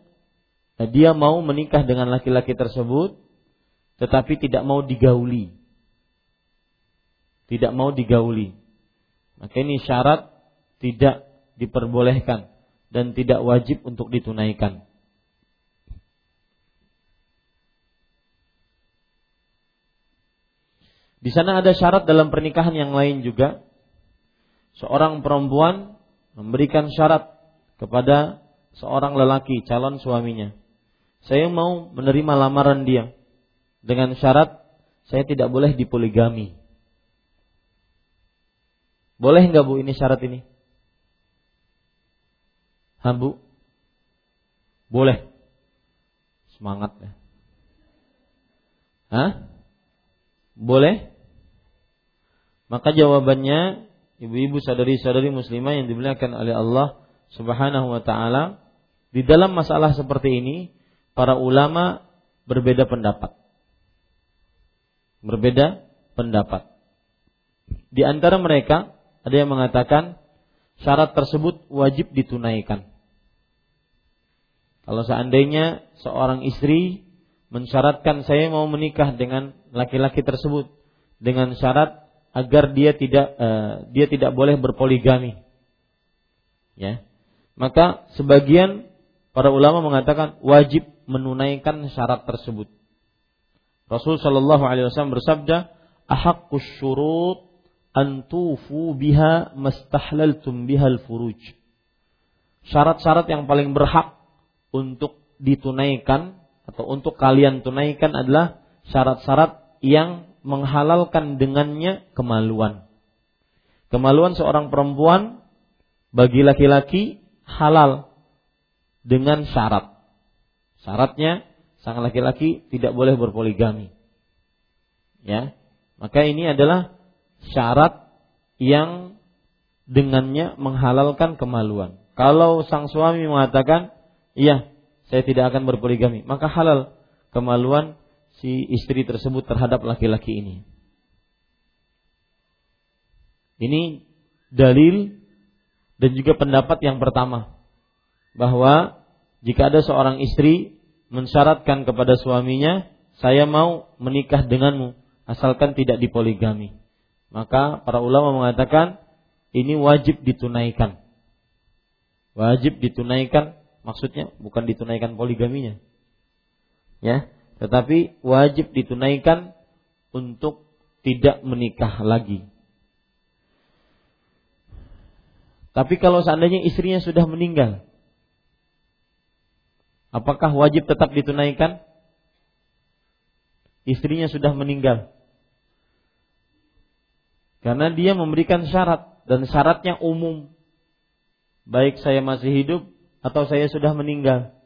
dia mau menikah dengan laki-laki tersebut tetapi tidak mau digauli. Tidak mau digauli. Maka ini syarat tidak diperbolehkan dan tidak wajib untuk ditunaikan. Di sana ada syarat dalam pernikahan yang lain juga. Seorang perempuan memberikan syarat kepada seorang lelaki calon suaminya. Saya mau menerima lamaran dia dengan syarat saya tidak boleh dipoligami. Boleh nggak bu ini syarat ini? Ha bu? Boleh. Semangat ya. Hah? Boleh? Maka jawabannya ibu-ibu sadari-sadari muslimah yang dimuliakan oleh Allah Subhanahu wa taala di dalam masalah seperti ini para ulama berbeda pendapat. Berbeda pendapat. Di antara mereka ada yang mengatakan syarat tersebut wajib ditunaikan. Kalau seandainya seorang istri mensyaratkan saya mau menikah dengan laki-laki tersebut dengan syarat agar dia tidak uh, dia tidak boleh berpoligami. Ya maka sebagian para ulama mengatakan wajib menunaikan syarat tersebut. Rasul Shallallahu Alaihi Wasallam bersabda, "Ahakkus syurut antufu biha mastahlaltum bihal furuj." Syarat-syarat yang paling berhak untuk ditunaikan atau untuk kalian tunaikan adalah syarat-syarat yang menghalalkan dengannya kemaluan. Kemaluan seorang perempuan bagi laki-laki halal dengan syarat. Syaratnya sang laki-laki tidak boleh berpoligami. Ya. Maka ini adalah syarat yang dengannya menghalalkan kemaluan. Kalau sang suami mengatakan, "Iya, saya tidak akan berpoligami," maka halal kemaluan si istri tersebut terhadap laki-laki ini. Ini dalil dan juga pendapat yang pertama bahwa jika ada seorang istri mensyaratkan kepada suaminya, saya mau menikah denganmu asalkan tidak dipoligami. Maka para ulama mengatakan ini wajib ditunaikan. Wajib ditunaikan maksudnya bukan ditunaikan poligaminya. Ya, tetapi wajib ditunaikan untuk tidak menikah lagi. Tapi kalau seandainya istrinya sudah meninggal, apakah wajib tetap ditunaikan? Istrinya sudah meninggal. Karena dia memberikan syarat dan syaratnya umum. Baik saya masih hidup atau saya sudah meninggal.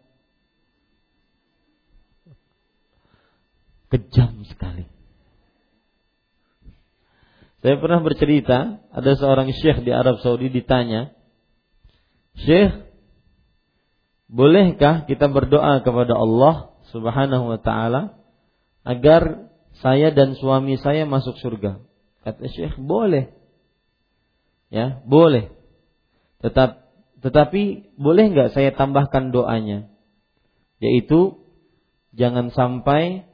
Kejam sekali. Saya pernah bercerita, ada seorang syekh di Arab Saudi ditanya, Syekh, bolehkah kita berdoa kepada Allah Subhanahu wa taala agar saya dan suami saya masuk surga? Kata Syekh, boleh. Ya, boleh. Tetap tetapi boleh nggak saya tambahkan doanya? Yaitu jangan sampai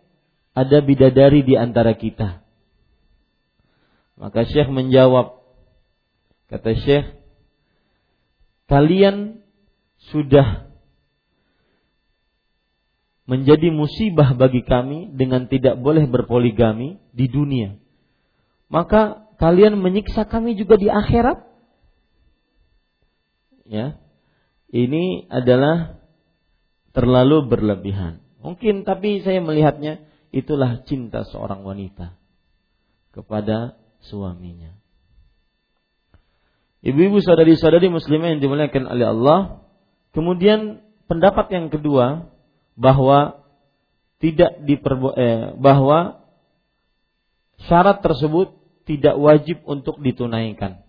ada bidadari di antara kita. Maka Syekh menjawab, kata Syekh, kalian sudah menjadi musibah bagi kami dengan tidak boleh berpoligami di dunia. Maka kalian menyiksa kami juga di akhirat. Ya. Ini adalah terlalu berlebihan. Mungkin tapi saya melihatnya itulah cinta seorang wanita kepada suaminya. Ibu-ibu saudari-saudari muslimah yang dimuliakan oleh Allah. Kemudian pendapat yang kedua bahwa tidak diperbo eh, bahwa syarat tersebut tidak wajib untuk ditunaikan.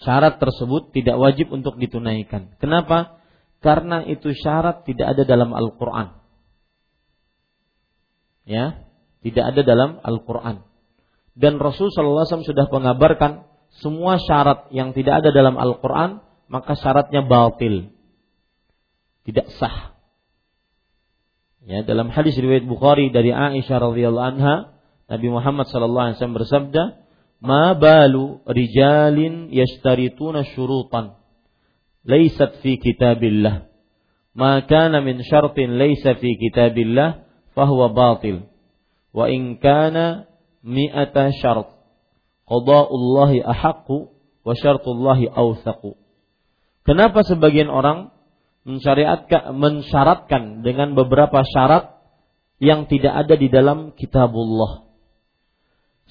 Syarat tersebut tidak wajib untuk ditunaikan. Kenapa? Karena itu syarat tidak ada dalam Al-Qur'an. Ya, tidak ada dalam Al-Qur'an dan Rasul sallallahu alaihi sudah mengabarkan semua syarat yang tidak ada dalam Al-Qur'an maka syaratnya batil. Tidak sah. Ya, dalam hadis riwayat Bukhari dari Aisyah radhiyallahu anha, Nabi Muhammad sallallahu alaihi wasallam bersabda, "Ma balu rijalin yashtarituna syurutan laysat fi kitabillah. Ma kana min syartin laysa fi kitabillah fahuwa batil. Wa in kana mi'ata syarat. Qada'ullahi ahaqqu wa syartullahi awthaqu. Kenapa sebagian orang mensyariatkan mensyaratkan dengan beberapa syarat yang tidak ada di dalam kitabullah.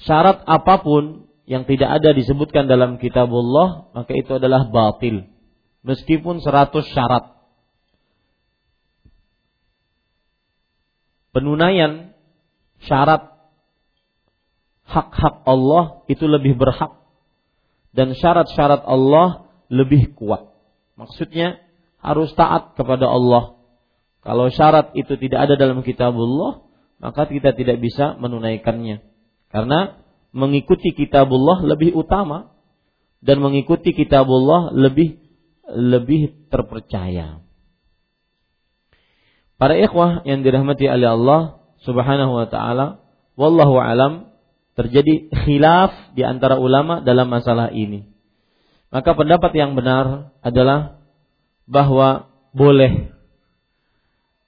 Syarat apa pun yang tidak ada disebutkan dalam kitabullah, maka itu adalah batil. Meskipun seratus syarat. Penunaian syarat hak-hak Allah itu lebih berhak dan syarat-syarat Allah lebih kuat. Maksudnya harus taat kepada Allah. Kalau syarat itu tidak ada dalam kitabullah, maka kita tidak bisa menunaikannya. Karena mengikuti kitabullah lebih utama dan mengikuti kitabullah lebih lebih terpercaya. Para ikhwah yang dirahmati oleh Allah Subhanahu wa taala, wallahu alam terjadi khilaf di antara ulama dalam masalah ini. Maka pendapat yang benar adalah bahwa boleh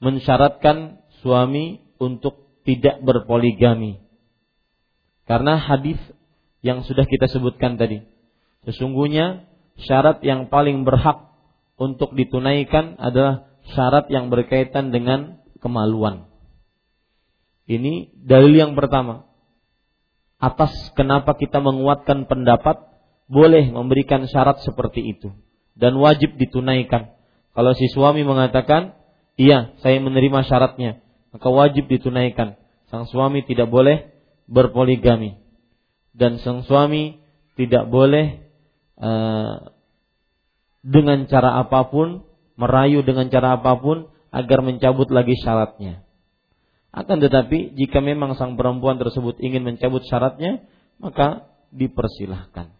mensyaratkan suami untuk tidak berpoligami. Karena hadis yang sudah kita sebutkan tadi. Sesungguhnya syarat yang paling berhak untuk ditunaikan adalah syarat yang berkaitan dengan kemaluan. Ini dalil yang pertama atas kenapa kita menguatkan pendapat boleh memberikan syarat seperti itu dan wajib ditunaikan. Kalau si suami mengatakan, "Iya, saya menerima syaratnya," maka wajib ditunaikan. Sang suami tidak boleh berpoligami dan sang suami tidak boleh uh, dengan cara apa pun merayu dengan cara apa pun agar mencabut lagi syaratnya. Akan tetapi jika memang sang perempuan tersebut ingin mencabut syaratnya, maka dipersilahkan.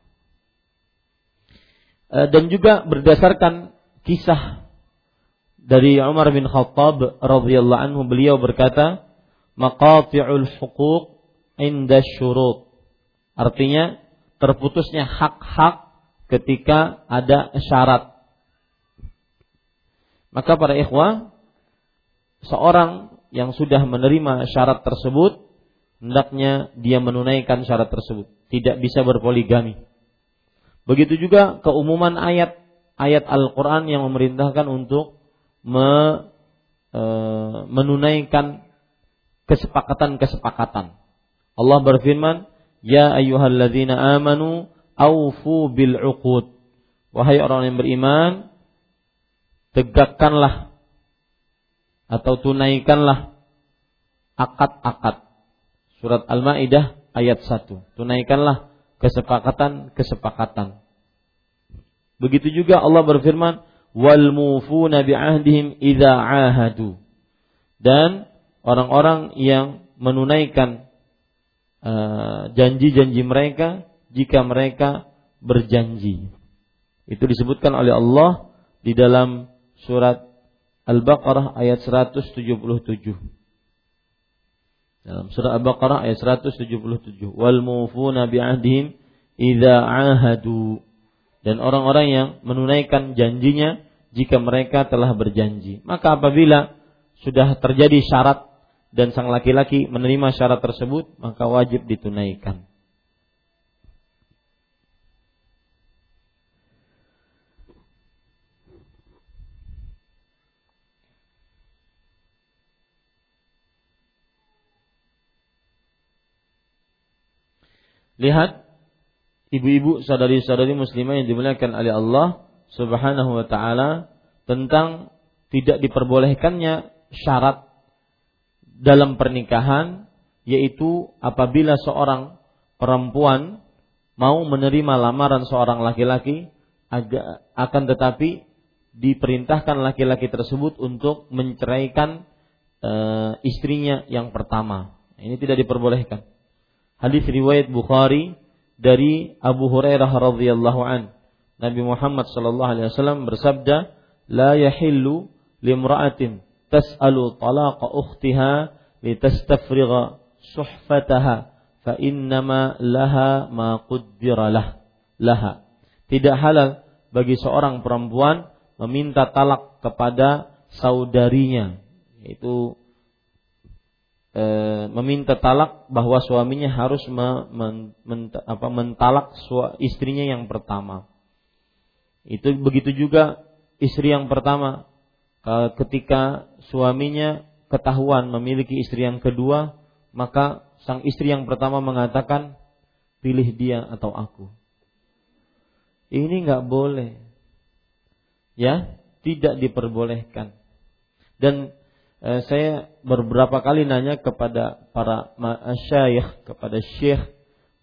E, dan juga berdasarkan kisah dari Umar bin Khattab radhiyallahu anhu beliau berkata, "Maqati'ul huquq inda syurut." Artinya terputusnya hak-hak ketika ada syarat. Maka para ikhwah, seorang yang sudah menerima syarat tersebut, hendaknya dia menunaikan syarat tersebut, tidak bisa berpoligami. Begitu juga keumuman ayat ayat Al-Qur'an yang memerintahkan untuk me, e, menunaikan kesepakatan-kesepakatan. Allah berfirman, "Ya ayyuhalladzina amanu aufu bil uqud." Wahai orang yang beriman, tegakkanlah atau tunaikanlah akad-akad. Surat Al-Maidah ayat 1. Tunaikanlah kesepakatan-kesepakatan. Begitu juga Allah berfirman, wal mufuna bi'ahdihim idza ahadu. Dan orang-orang yang menunaikan janji-janji mereka jika mereka berjanji. Itu disebutkan oleh Allah di dalam surat Al-Baqarah ayat 177. Dalam surah Al-Baqarah ayat 177. Wal mufuna bi'ahdihim idza ahadu. Dan orang-orang yang menunaikan janjinya jika mereka telah berjanji. Maka apabila sudah terjadi syarat dan sang laki-laki menerima syarat tersebut, maka wajib ditunaikan. Lihat ibu-ibu sadari-sadari muslimah yang dimuliakan oleh Allah Subhanahu wa taala tentang tidak diperbolehkannya syarat dalam pernikahan yaitu apabila seorang perempuan mau menerima lamaran seorang laki-laki akan tetapi diperintahkan laki-laki tersebut untuk menceraikan e, istrinya yang pertama. Ini tidak diperbolehkan. Hadis riwayat Bukhari dari Abu Hurairah radhiyallahu an Nabi Muhammad sallallahu alaihi wasallam bersabda, "La yahillu limra'atin tas'alu talaqa ukhtiha litastafrigha suhfataha fa innama laha ma quddira lah laha." Tidak halal bagi seorang perempuan meminta talak kepada saudarinya, yaitu e, meminta talak bahwa suaminya harus me, men, men, apa, mentalak istrinya yang pertama. Itu begitu juga istri yang pertama ketika suaminya ketahuan memiliki istri yang kedua, maka sang istri yang pertama mengatakan pilih dia atau aku. Ini nggak boleh. Ya, tidak diperbolehkan. Dan eh, saya beberapa kali nanya kepada para masyayikh, kepada syekh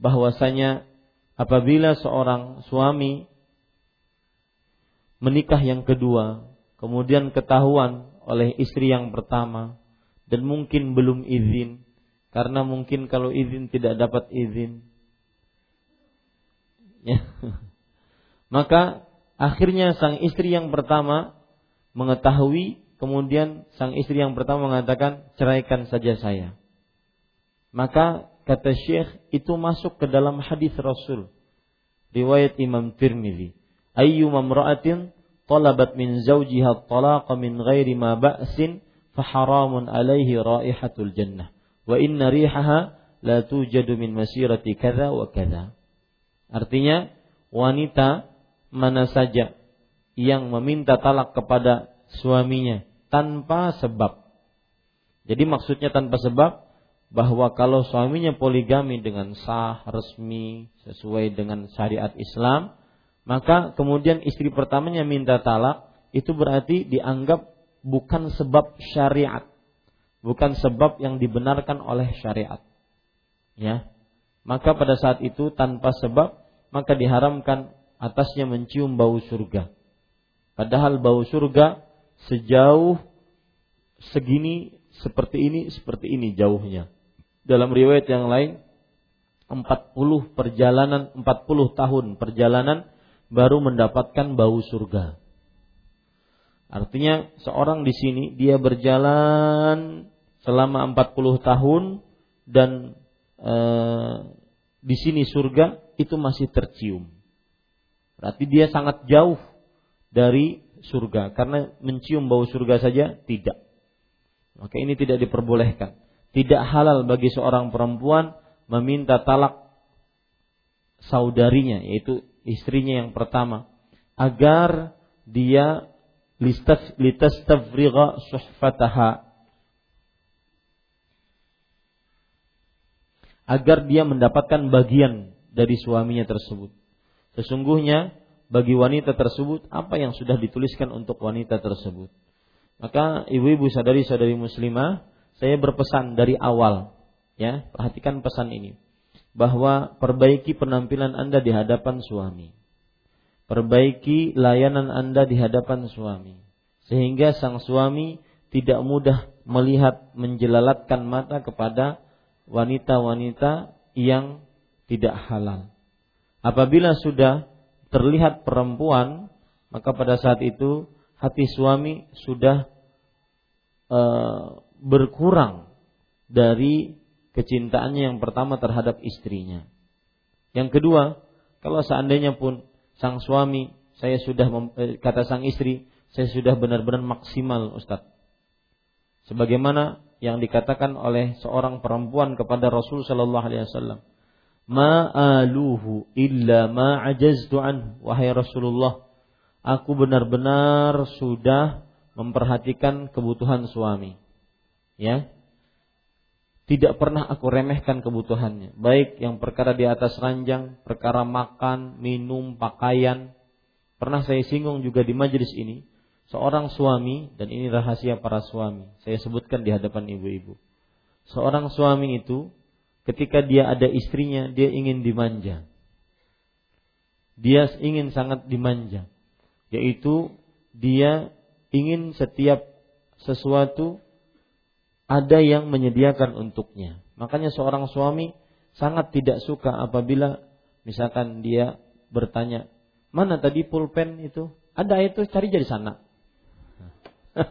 bahwasanya apabila seorang suami menikah yang kedua, kemudian ketahuan oleh istri yang pertama dan mungkin belum izin karena mungkin kalau izin tidak dapat izin. Ya. Maka akhirnya sang istri yang pertama mengetahui kemudian sang istri yang pertama mengatakan ceraikan saja saya. Maka kata Syekh itu masuk ke dalam hadis Rasul riwayat Imam Tirmidzi ayyu mamra'atin talabat min zawjiha talaqa min ghairi ma ba'sin faharamun alaihi raihatul jannah wa inna rihaha la tujadu min masirati kadza wa kadza artinya wanita mana saja yang meminta talak kepada suaminya tanpa sebab. Jadi maksudnya tanpa sebab bahwa kalau suaminya poligami dengan sah, resmi, sesuai dengan syariat Islam, maka kemudian istri pertamanya minta talak, itu berarti dianggap bukan sebab syariat, bukan sebab yang dibenarkan oleh syariat. Ya. Maka pada saat itu tanpa sebab maka diharamkan atasnya mencium bau surga. Padahal bau surga sejauh segini seperti ini seperti ini jauhnya. Dalam riwayat yang lain 40 perjalanan 40 tahun perjalanan baru mendapatkan bau surga. Artinya seorang di sini dia berjalan selama 40 tahun dan e, di sini surga itu masih tercium. Berarti dia sangat jauh dari surga karena mencium bau surga saja tidak. Maka ini tidak diperbolehkan. Tidak halal bagi seorang perempuan meminta talak saudarinya yaitu istrinya yang pertama agar dia litastafrigha suhfataha agar dia mendapatkan bagian dari suaminya tersebut. Sesungguhnya bagi wanita tersebut apa yang sudah dituliskan untuk wanita tersebut. Maka ibu-ibu sadari-sadari muslimah, saya berpesan dari awal, ya, perhatikan pesan ini bahwa perbaiki penampilan Anda di hadapan suami. Perbaiki layanan Anda di hadapan suami. Sehingga sang suami tidak mudah melihat menjelalatkan mata kepada wanita-wanita yang tidak halal. Apabila sudah terlihat perempuan, maka pada saat itu hati suami sudah uh, berkurang dari kecintaannya yang pertama terhadap istrinya. Yang kedua, kalau seandainya pun sang suami saya sudah eh, kata sang istri saya sudah benar-benar maksimal Ustaz. Sebagaimana yang dikatakan oleh seorang perempuan kepada Rasul sallallahu alaihi wasallam, "Ma'aluhu illa ma ajaztu an." Wahai Rasulullah, aku benar-benar sudah memperhatikan kebutuhan suami. Ya, tidak pernah aku remehkan kebutuhannya, baik yang perkara di atas ranjang, perkara makan, minum, pakaian. Pernah saya singgung juga di majelis ini, seorang suami dan ini rahasia para suami. Saya sebutkan di hadapan ibu-ibu. Seorang suami itu ketika dia ada istrinya, dia ingin dimanja. Dia ingin sangat dimanja. Yaitu dia ingin setiap sesuatu ada yang menyediakan untuknya. Makanya seorang suami sangat tidak suka apabila misalkan dia bertanya, "Mana tadi pulpen itu?" Ada itu cari jadi sana.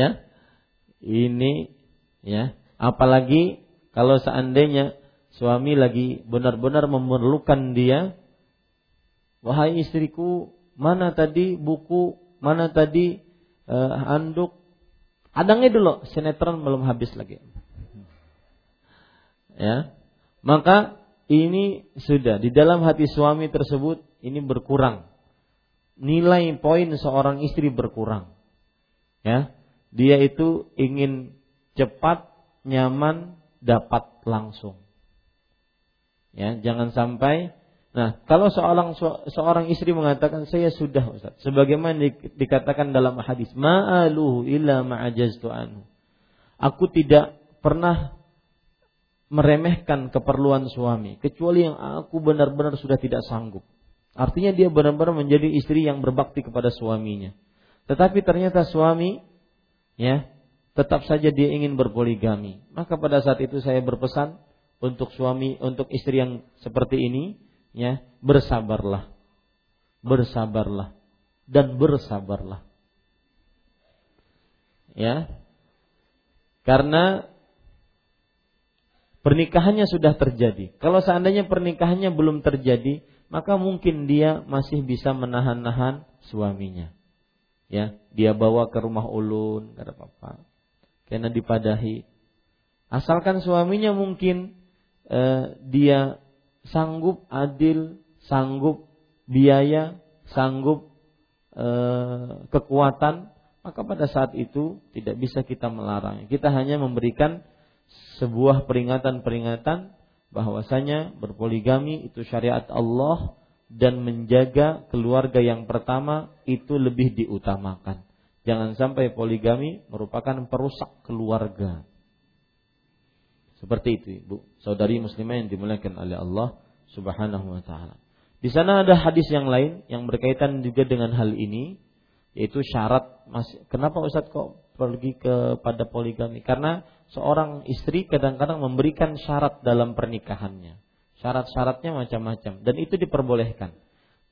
ya. Ini ya, apalagi kalau seandainya suami lagi benar-benar memerlukan dia, wahai istriku, mana tadi buku, mana tadi uh, handuk, Adangnya dulu, sinetron belum habis lagi. Ya. Maka ini sudah di dalam hati suami tersebut ini berkurang. Nilai poin seorang istri berkurang. Ya. Dia itu ingin cepat, nyaman, dapat langsung. Ya, jangan sampai Nah, kalau seorang seorang istri mengatakan saya sudah Ustaz, sebagaimana di, dikatakan dalam hadis, ma'aluhu illa ma'ajaztu anhu. Aku tidak pernah meremehkan keperluan suami kecuali yang aku benar-benar sudah tidak sanggup. Artinya dia benar-benar menjadi istri yang berbakti kepada suaminya. Tetapi ternyata suami ya, tetap saja dia ingin berpoligami. Maka pada saat itu saya berpesan untuk suami, untuk istri yang seperti ini, ya bersabarlah. Bersabarlah. Dan bersabarlah. Ya. Karena pernikahannya sudah terjadi. Kalau seandainya pernikahannya belum terjadi maka mungkin dia masih bisa menahan-nahan suaminya. Ya dia bawa ke rumah ulun kata papa karena dipadahi. Asalkan suaminya mungkin eh, dia sanggup adil, sanggup biaya, sanggup e, kekuatan, maka pada saat itu tidak bisa kita melarang. Kita hanya memberikan sebuah peringatan-peringatan bahwasanya berpoligami itu syariat Allah dan menjaga keluarga yang pertama itu lebih diutamakan. Jangan sampai poligami merupakan perusak keluarga. Seperti itu, Ibu. Saudari muslimah yang dimuliakan oleh Allah Subhanahu wa taala. Di sana ada hadis yang lain yang berkaitan juga dengan hal ini, yaitu syarat masih kenapa Ustaz kok pergi kepada poligami? Karena seorang istri kadang-kadang memberikan syarat dalam pernikahannya. Syarat-syaratnya macam-macam dan itu diperbolehkan.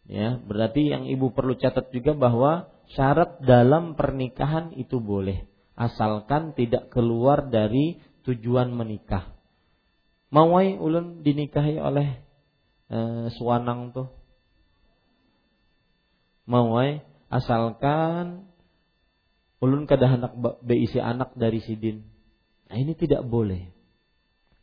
Ya, berarti yang ibu perlu catat juga bahwa syarat dalam pernikahan itu boleh asalkan tidak keluar dari tujuan menikah. Mawai ulun dinikahi oleh e, suanang tuh. Mawai asalkan ulun kada anak beisi anak dari sidin. Nah, ini tidak boleh.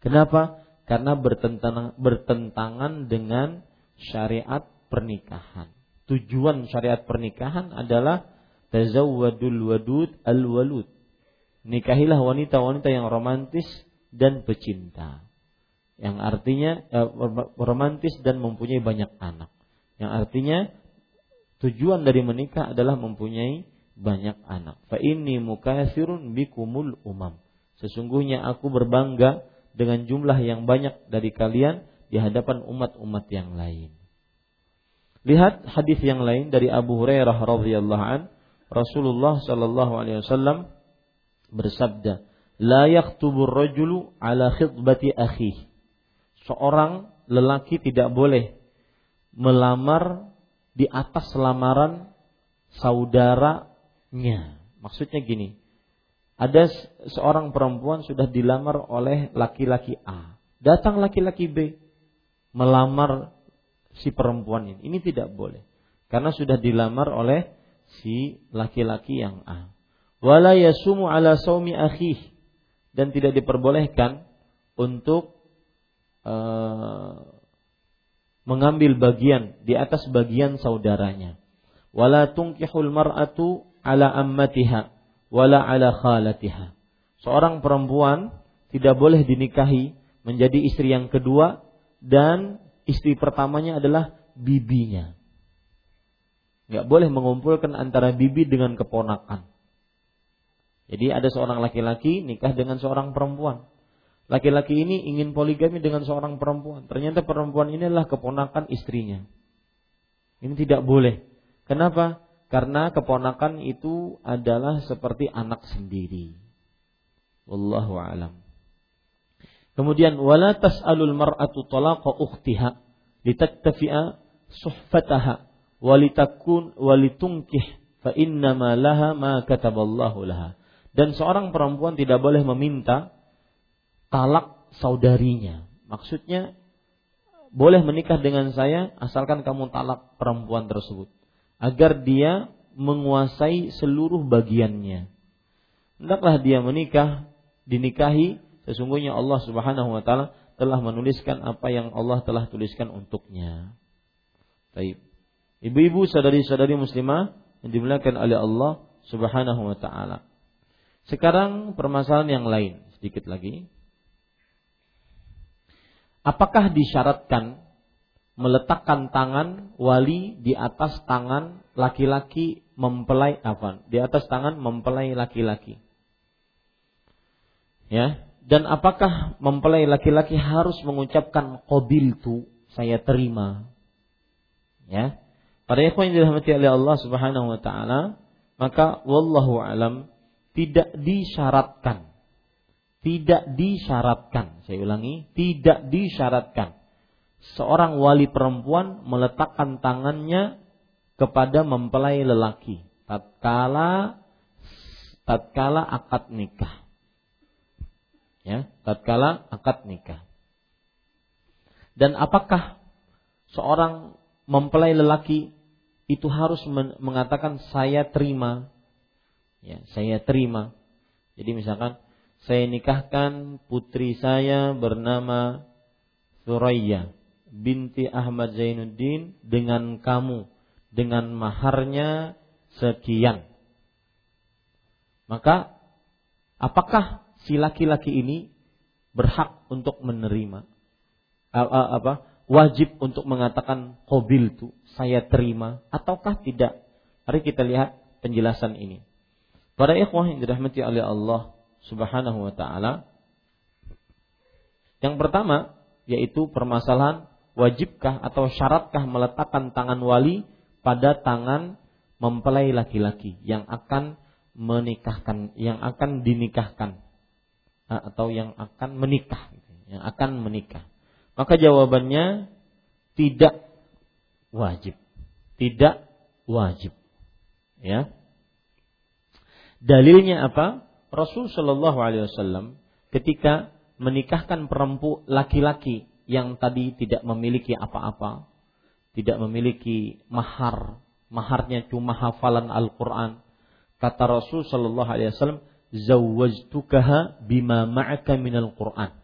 Kenapa? Karena bertentangan, bertentangan dengan syariat pernikahan. Tujuan syariat pernikahan adalah tazawwadul wadud al walud. Nikahilah wanita-wanita yang romantis dan pecinta. Yang artinya eh, romantis dan mempunyai banyak anak. Yang artinya tujuan dari menikah adalah mempunyai banyak anak. Fa inni mukatsirun bikumul umam. Sesungguhnya aku berbangga dengan jumlah yang banyak dari kalian di hadapan umat-umat yang lain. Lihat hadis yang lain dari Abu Hurairah radhiyallahu an, Rasulullah sallallahu alaihi wasallam bersabda, "La yaktubur rajulu ala khidbati akhi." Seorang lelaki tidak boleh melamar di atas lamaran saudaranya. Maksudnya gini, ada seorang perempuan sudah dilamar oleh laki-laki A. Datang laki-laki B melamar si perempuan ini. Ini tidak boleh. Karena sudah dilamar oleh si laki-laki yang A. Wala yasumu ala saumi akhih dan tidak diperbolehkan untuk uh, mengambil bagian di atas bagian saudaranya. Wala tunkihul mar'atu ala ammatiha wala ala khalatiha. Seorang perempuan tidak boleh dinikahi menjadi istri yang kedua dan istri pertamanya adalah bibinya. Nggak boleh mengumpulkan antara bibi dengan keponakan. Jadi ada seorang laki-laki nikah dengan seorang perempuan. Laki-laki ini ingin poligami dengan seorang perempuan. Ternyata perempuan ini adalah keponakan istrinya. Ini tidak boleh. Kenapa? Karena keponakan itu adalah seperti anak sendiri. Wallahu alam. Kemudian wala tas'alul mar'atu talaqa ukhtiha litattafi'a suhfataha walitakun walitungkih fa innama laha ma kataballahu laha. Dan seorang perempuan tidak boleh meminta talak saudarinya. Maksudnya boleh menikah dengan saya asalkan kamu talak perempuan tersebut agar dia menguasai seluruh bagiannya. Hendaklah dia menikah, dinikahi Sesungguhnya Allah Subhanahu wa taala telah menuliskan apa yang Allah telah tuliskan untuknya. Baik. Ibu-ibu, saudari-saudari muslimah yang dimuliakan oleh Allah Subhanahu wa taala. Sekarang permasalahan yang lain sedikit lagi. Apakah disyaratkan meletakkan tangan wali di atas tangan laki-laki mempelai apa? Di atas tangan mempelai laki-laki. Ya, dan apakah mempelai laki-laki harus mengucapkan qabil tu saya terima? Ya. Pada ikhwan yang dirahmati oleh Allah Subhanahu wa taala, maka wallahu alam tidak disyaratkan. Tidak disyaratkan. Saya ulangi, tidak disyaratkan seorang wali perempuan meletakkan tangannya kepada mempelai lelaki tatkala tatkala akad nikah ya tatkala akad nikah dan apakah seorang mempelai lelaki itu harus mengatakan saya terima ya saya terima. Jadi misalkan saya nikahkan putri saya bernama Suraya binti Ahmad Zainuddin dengan kamu dengan maharnya sekian. Maka apakah si laki-laki ini berhak untuk menerima? Apa? Wajib untuk mengatakan qabil itu saya terima ataukah tidak? Mari kita lihat penjelasan ini para ikhwah yang dirahmati oleh Allah Subhanahu wa taala yang pertama yaitu permasalahan wajibkah atau syaratkah meletakkan tangan wali pada tangan mempelai laki-laki yang akan menikahkan yang akan dinikahkan atau yang akan menikah, yang akan menikah. Maka jawabannya tidak wajib. tidak wajib. Ya. Dalilnya apa? Rasul Shallallahu Alaihi Wasallam ketika menikahkan perempuan laki-laki yang tadi tidak memiliki apa-apa, tidak memiliki mahar, maharnya cuma hafalan Al-Quran. Kata Rasul Shallallahu Alaihi Wasallam, zawwajtukaha bima ma'aka minal Quran.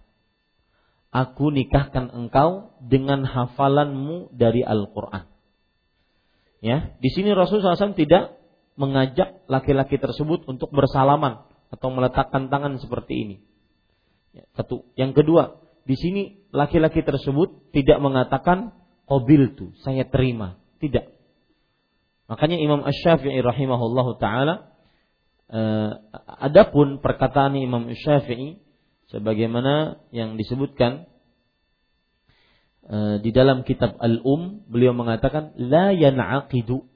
Aku nikahkan engkau dengan hafalanmu dari Al-Quran. Ya, di sini Rasul SAW tidak mengajak laki-laki tersebut untuk bersalaman atau meletakkan tangan seperti ini. Ya, satu. Yang kedua, di sini laki-laki tersebut tidak mengatakan qabil tu, saya terima. Tidak. Makanya Imam Ash-Syafi'i rahimahullah taala eh, adapun perkataan Imam Ash-Syafi'i sebagaimana yang disebutkan eh, di dalam kitab Al-Um beliau mengatakan la yan'aqidu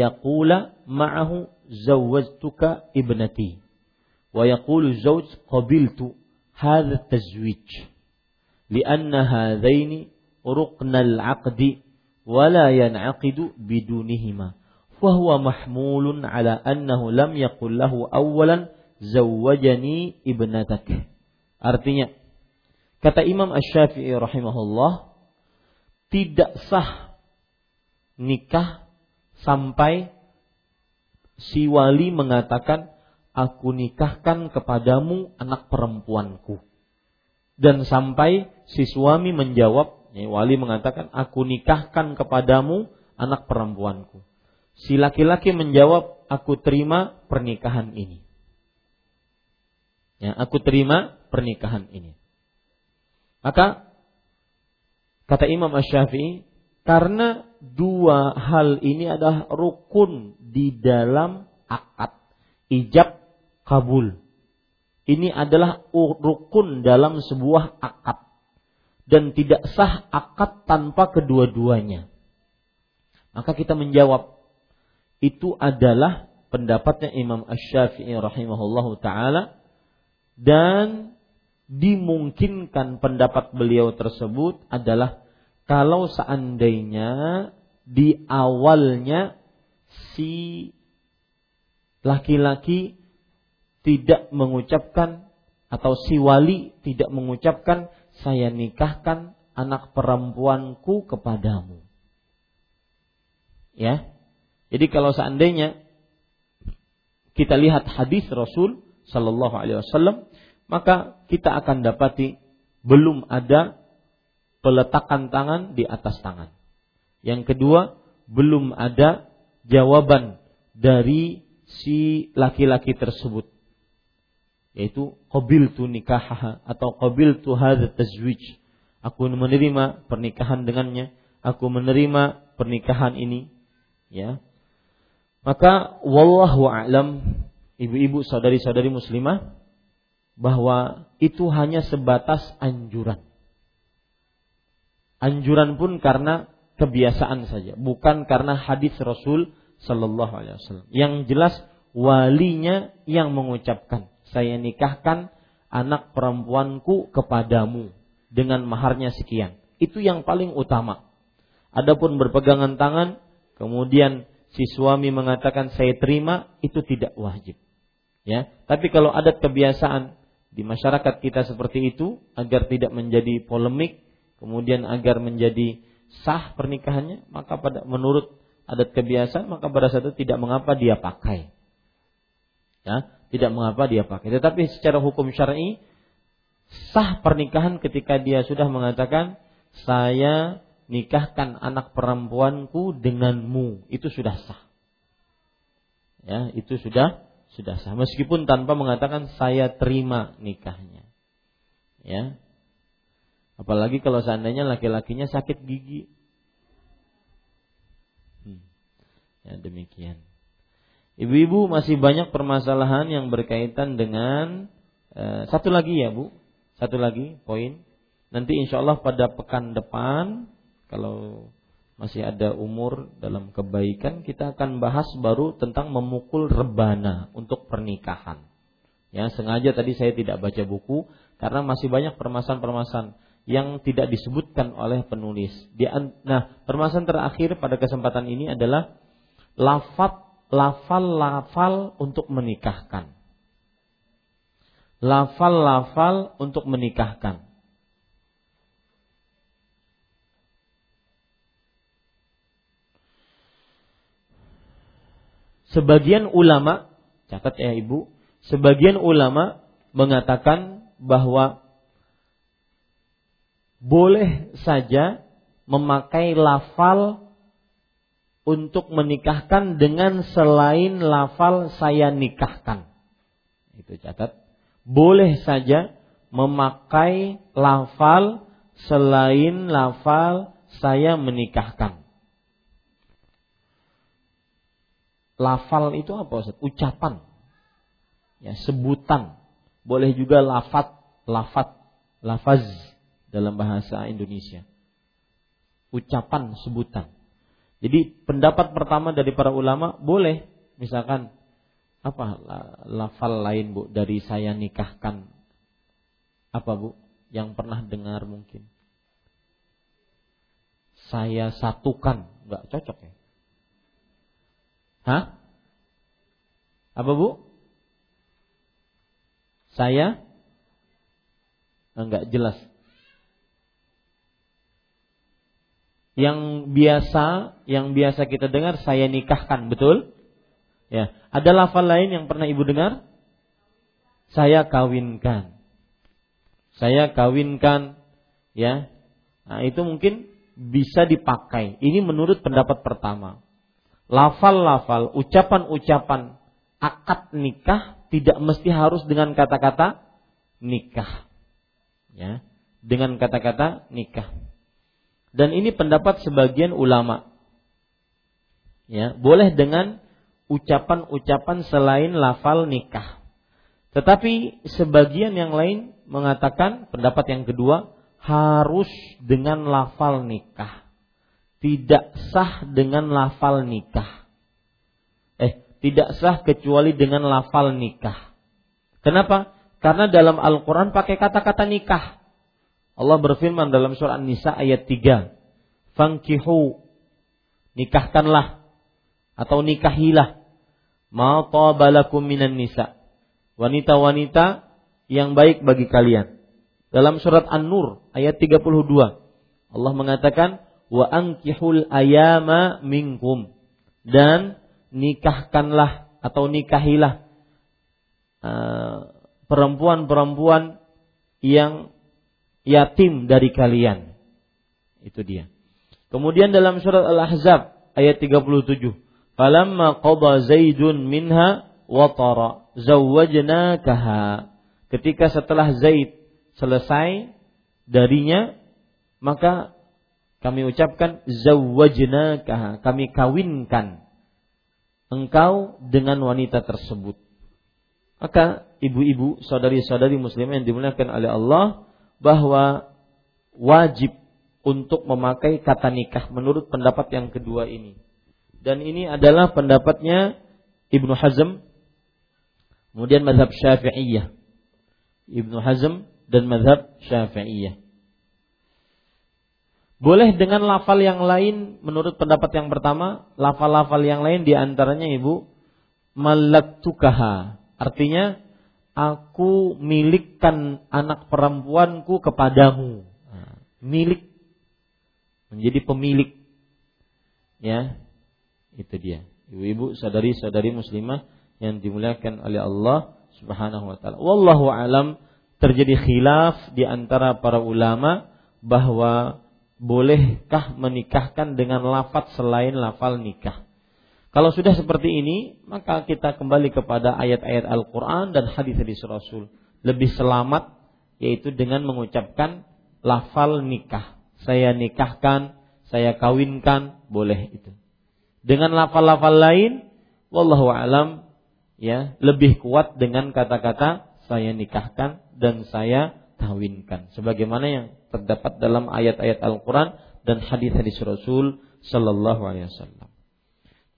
yaqula ma'ahu zawwajtuka ibnati wa yaqulu zawj qabiltu hadha tazwij لأن هذين ركن العقد ولا ينعقد بدونهما فهو محمول على أنه لم يقل له أولا زوجني ابنتك artinya kata Imam Ash-Syafi'i rahimahullah tidak sah nikah sampai si wali mengatakan aku nikahkan kepadamu anak perempuanku dan sampai si suami menjawab, ya, wali mengatakan, aku nikahkan kepadamu anak perempuanku. Si laki-laki menjawab, aku terima pernikahan ini. Ya, aku terima pernikahan ini. Maka kata Imam Ash-Syafi'i, karena dua hal ini adalah rukun di dalam akad ijab kabul. Ini adalah rukun dalam sebuah akad dan tidak sah akad tanpa kedua-duanya. Maka kita menjawab itu adalah pendapatnya Imam Ash-Syafi'i rahimahullahu taala dan dimungkinkan pendapat beliau tersebut adalah kalau seandainya di awalnya si laki-laki tidak mengucapkan atau si wali tidak mengucapkan saya nikahkan anak perempuanku kepadamu. Ya. Jadi kalau seandainya kita lihat hadis Rasul Shallallahu Alaihi Wasallam, maka kita akan dapati belum ada peletakan tangan di atas tangan. Yang kedua, belum ada jawaban dari si laki-laki tersebut yaitu qabil tu nikah atau qabil tu hadza tazwij. Aku menerima pernikahan dengannya, aku menerima pernikahan ini, ya. Maka wallahu a'lam ibu-ibu saudari-saudari muslimah bahwa itu hanya sebatas anjuran. Anjuran pun karena kebiasaan saja, bukan karena hadis Rasul sallallahu alaihi wasallam. Yang jelas walinya yang mengucapkan saya nikahkan anak perempuanku kepadamu dengan maharnya sekian. Itu yang paling utama. Adapun berpegangan tangan, kemudian si suami mengatakan saya terima, itu tidak wajib. Ya, tapi kalau ada kebiasaan di masyarakat kita seperti itu agar tidak menjadi polemik, kemudian agar menjadi sah pernikahannya, maka pada menurut adat kebiasaan maka pada saat itu tidak mengapa dia pakai. Ya, tidak mengapa dia pakai. Tetapi secara hukum syar'i sah pernikahan ketika dia sudah mengatakan saya nikahkan anak perempuanku denganmu itu sudah sah. Ya, itu sudah sudah sah meskipun tanpa mengatakan saya terima nikahnya. Ya. Apalagi kalau seandainya laki-lakinya sakit gigi. Hmm. Ya demikian. Ibu-ibu masih banyak permasalahan yang berkaitan dengan uh, satu lagi ya Bu, satu lagi poin. Nanti insya Allah pada pekan depan kalau masih ada umur dalam kebaikan kita akan bahas baru tentang memukul rebana untuk pernikahan. Ya sengaja tadi saya tidak baca buku karena masih banyak permasalahan-permasalahan yang tidak disebutkan oleh penulis. nah, permasalahan terakhir pada kesempatan ini adalah lafat lafal-lafal untuk menikahkan. Lafal-lafal untuk menikahkan. Sebagian ulama, catat ya Ibu, sebagian ulama mengatakan bahwa boleh saja memakai lafal untuk menikahkan dengan selain lafal saya nikahkan. Itu catat. Boleh saja memakai lafal selain lafal saya menikahkan. Lafal itu apa Ustaz? Ucapan. Ya, sebutan. Boleh juga lafat, lafat, lafaz dalam bahasa Indonesia. Ucapan, sebutan jadi pendapat pertama dari para ulama boleh misalkan apa lafal lain Bu dari saya nikahkan apa Bu yang pernah dengar mungkin saya satukan nggak cocok ya Hah? Apa Bu? Saya enggak jelas. Yang biasa yang biasa kita dengar saya nikahkan, betul? Ya. Ada lafal lain yang pernah Ibu dengar? Saya kawinkan. Saya kawinkan, ya. Nah, itu mungkin bisa dipakai. Ini menurut pendapat pertama. Lafal-lafal, ucapan-ucapan akad nikah tidak mesti harus dengan kata-kata nikah. Ya, dengan kata-kata nikah. Dan ini pendapat sebagian ulama. Ya, boleh dengan ucapan-ucapan selain lafal nikah. Tetapi sebagian yang lain mengatakan pendapat yang kedua harus dengan lafal nikah. Tidak sah dengan lafal nikah. Eh, tidak sah kecuali dengan lafal nikah. Kenapa? Karena dalam Al-Quran pakai kata-kata nikah. Allah berfirman dalam surah An-Nisa ayat 3. Fangkihu. Nikahkanlah. Atau nikahilah. Ma tabalakum minan nisa. Wanita-wanita yang baik bagi kalian. Dalam surat An-Nur ayat 32. Allah mengatakan wa ankihul ayama minkum dan nikahkanlah atau nikahilah uh, perempuan-perempuan yang yatim dari kalian. Itu dia. Kemudian dalam surat Al-Ahzab ayat 37, "Falamma qada Zaidun minha watara zawwajnakaha." Ketika setelah Zaid selesai darinya, maka kami ucapkan zawwajnakaha, kami kawinkan engkau dengan wanita tersebut. Maka ibu-ibu, saudari-saudari muslimah yang dimuliakan oleh Allah, bahwa wajib untuk memakai kata nikah menurut pendapat yang kedua ini. Dan ini adalah pendapatnya Ibnu Hazm, kemudian mazhab Syafi'iyah. Ibnu Hazm dan mazhab Syafi'iyah. Boleh dengan lafal yang lain menurut pendapat yang pertama, lafal-lafal yang lain di antaranya Ibu malaktukaha. Artinya aku milikkan anak perempuanku kepadamu. Milik menjadi pemilik. Ya. Itu dia. Ibu-ibu, saudari-saudari muslimah yang dimuliakan oleh Allah Subhanahu wa taala. Wallahu alam terjadi khilaf di antara para ulama bahwa bolehkah menikahkan dengan lafaz selain lafal nikah. Kalau sudah seperti ini, maka kita kembali kepada ayat-ayat Al-Quran dan hadis-hadis Rasul. Lebih selamat, yaitu dengan mengucapkan lafal nikah. Saya nikahkan, saya kawinkan, boleh itu. Dengan lafal-lafal lain, wallahu alam, ya lebih kuat dengan kata-kata saya nikahkan dan saya kawinkan. Sebagaimana yang terdapat dalam ayat-ayat Al-Quran dan hadis-hadis Rasul Sallallahu Alaihi Wasallam.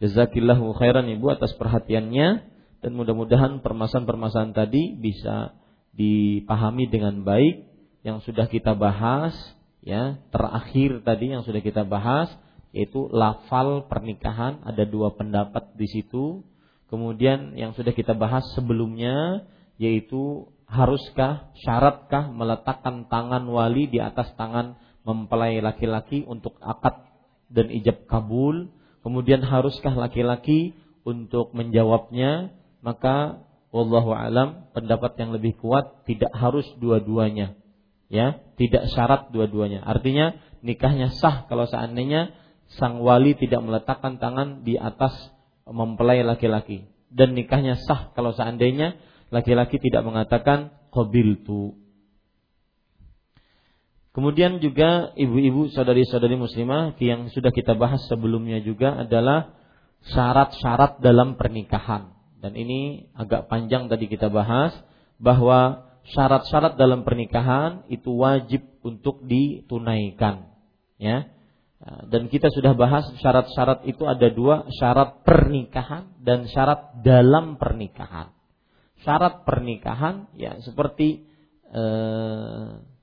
Jazakillahu khairan Ibu atas perhatiannya. Dan mudah-mudahan permasalahan-permasalahan tadi bisa dipahami dengan baik. Yang sudah kita bahas ya terakhir tadi yang sudah kita bahas yaitu lafal pernikahan. Ada dua pendapat di situ. Kemudian yang sudah kita bahas sebelumnya yaitu haruskah syaratkah meletakkan tangan wali di atas tangan mempelai laki-laki untuk akad dan ijab kabul kemudian haruskah laki-laki untuk menjawabnya? Maka wallahu alam pendapat yang lebih kuat tidak harus dua-duanya. Ya tidak syarat dua-duanya. Artinya nikahnya sah kalau seandainya sang wali tidak meletakkan tangan di atas mempelai laki-laki. Dan nikahnya sah kalau seandainya laki-laki tidak mengatakan qabiltu Kemudian juga ibu-ibu saudari-saudari muslimah yang sudah kita bahas sebelumnya juga adalah syarat-syarat dalam pernikahan. Dan ini agak panjang tadi kita bahas bahwa syarat-syarat dalam pernikahan itu wajib untuk ditunaikan, ya. Dan kita sudah bahas syarat-syarat itu ada dua, syarat pernikahan dan syarat dalam pernikahan. Syarat pernikahan ya seperti eh,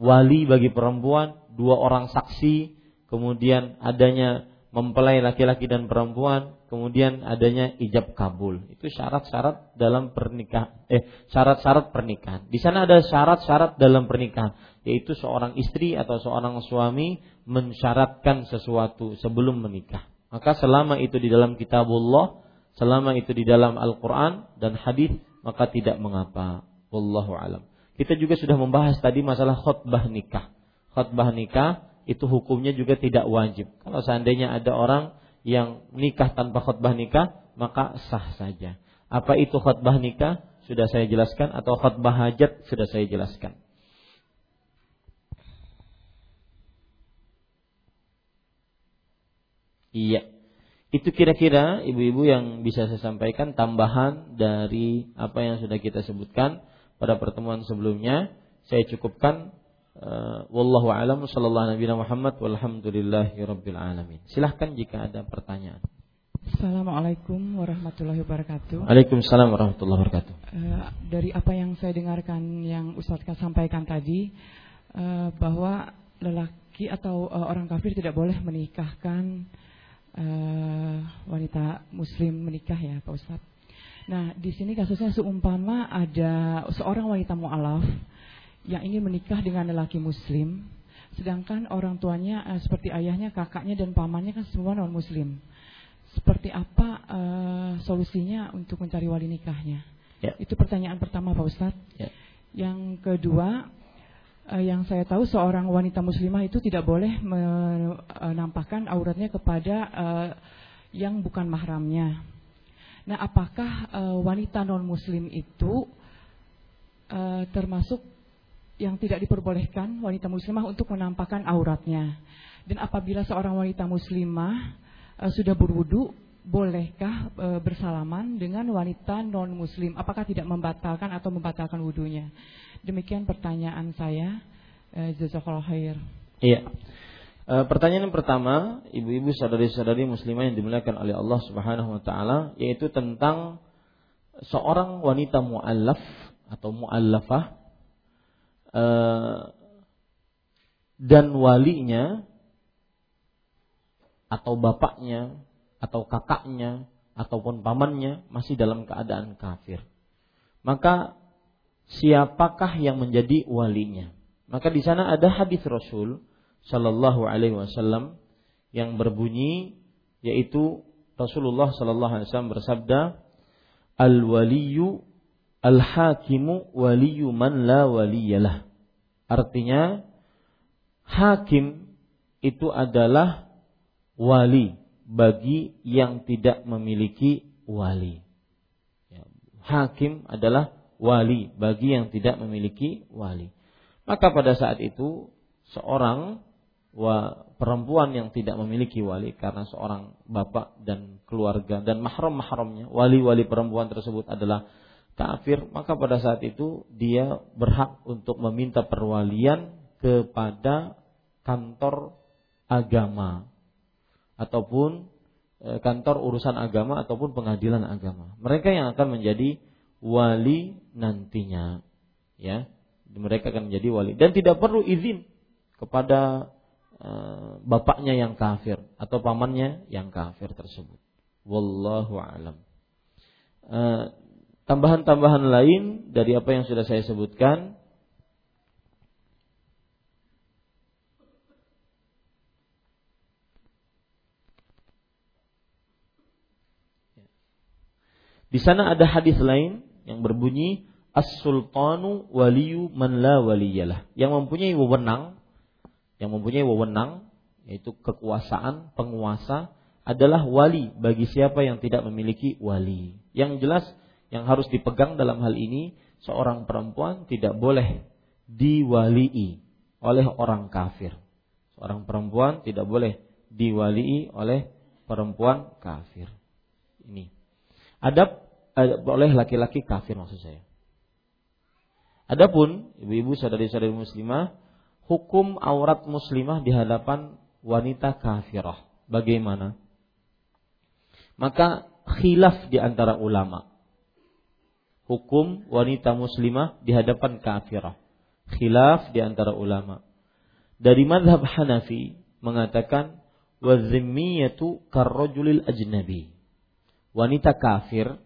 wali bagi perempuan, dua orang saksi, kemudian adanya mempelai laki-laki dan perempuan, kemudian adanya ijab kabul. Itu syarat-syarat dalam pernikahan eh syarat-syarat pernikahan. Di sana ada syarat-syarat dalam pernikahan, yaitu seorang istri atau seorang suami mensyaratkan sesuatu sebelum menikah. Maka selama itu di dalam kitabullah, selama itu di dalam Al-Qur'an dan hadis, maka tidak mengapa. Wallahu alam. Kita juga sudah membahas tadi masalah khutbah nikah. Khutbah nikah itu hukumnya juga tidak wajib. Kalau seandainya ada orang yang nikah tanpa khutbah nikah, maka sah saja. Apa itu khutbah nikah? Sudah saya jelaskan atau khutbah hajat sudah saya jelaskan. Iya. Itu kira-kira ibu-ibu yang bisa saya sampaikan tambahan dari apa yang sudah kita sebutkan pada pertemuan sebelumnya saya cukupkan uh, wallahu alam sallallahu nabi Muhammad walhamdulillahi rabbil alamin. Silahkan jika ada pertanyaan. Assalamualaikum warahmatullahi wabarakatuh. Waalaikumsalam warahmatullahi wabarakatuh. Uh, dari apa yang saya dengarkan yang Ustaz sampaikan tadi uh, bahwa lelaki atau uh, orang kafir tidak boleh menikahkan uh, wanita muslim menikah ya Pak Ustadz. Nah, di sini kasusnya seumpama ada seorang wanita mu'alaf yang ingin menikah dengan lelaki muslim, sedangkan orang tuanya uh, seperti ayahnya, kakaknya dan pamannya kan semua non muslim. Seperti apa uh, solusinya untuk mencari wali nikahnya? Ya. Itu pertanyaan pertama Pak Ustadz. Ya. Yang kedua, uh, yang saya tahu seorang wanita muslimah itu tidak boleh menampakkan auratnya kepada uh, yang bukan mahramnya. Nah, apakah uh, wanita non muslim itu uh, termasuk yang tidak diperbolehkan wanita muslimah untuk menampakkan auratnya? Dan apabila seorang wanita muslimah uh, sudah berwudu, bolehkah uh, bersalaman dengan wanita non muslim? Apakah tidak membatalkan atau membatalkan wudunya? Demikian pertanyaan saya. Uh, Jazakallah khair. Iya. E, pertanyaan yang pertama, ibu-ibu saudari-saudari muslimah yang dimuliakan oleh Allah Subhanahu wa taala yaitu tentang seorang wanita muallaf atau muallafah e, dan walinya atau bapaknya atau kakaknya ataupun pamannya masih dalam keadaan kafir. Maka siapakah yang menjadi walinya? Maka di sana ada hadis Rasul Shallallahu Alaihi Wasallam yang berbunyi yaitu Rasulullah Shallallahu Alaihi Wasallam bersabda al waliyu al hakimu waliyu man la waliyalah artinya hakim itu adalah wali bagi yang tidak memiliki wali. Ya, hakim adalah wali bagi yang tidak memiliki wali. Maka pada saat itu seorang wa perempuan yang tidak memiliki wali karena seorang bapak dan keluarga dan mahram-mahramnya wali-wali perempuan tersebut adalah kafir maka pada saat itu dia berhak untuk meminta perwalian kepada kantor agama ataupun e, kantor urusan agama ataupun pengadilan agama. Mereka yang akan menjadi wali nantinya ya. Mereka akan menjadi wali. Dan tidak perlu izin kepada bapaknya yang kafir atau pamannya yang kafir tersebut. Wallahu alam. Uh, tambahan-tambahan lain dari apa yang sudah saya sebutkan. Di sana ada hadis lain yang berbunyi as-sultanu waliyu man la waliyalah. Yang mempunyai wewenang, yang mempunyai wewenang yaitu kekuasaan, penguasa adalah wali bagi siapa yang tidak memiliki wali. Yang jelas yang harus dipegang dalam hal ini seorang perempuan tidak boleh diwalii oleh orang kafir. Seorang perempuan tidak boleh diwalii oleh perempuan kafir. Ini. Adab oleh laki-laki kafir maksud saya. Adapun ibu-ibu saudari-saudari muslimah, hukum aurat muslimah di hadapan wanita kafirah. Bagaimana? Maka khilaf di antara ulama. Hukum wanita muslimah di hadapan kafirah. Khilaf di antara ulama. Dari madhab Hanafi mengatakan wazimmiyatu karrojulil ajnabi. Wanita kafir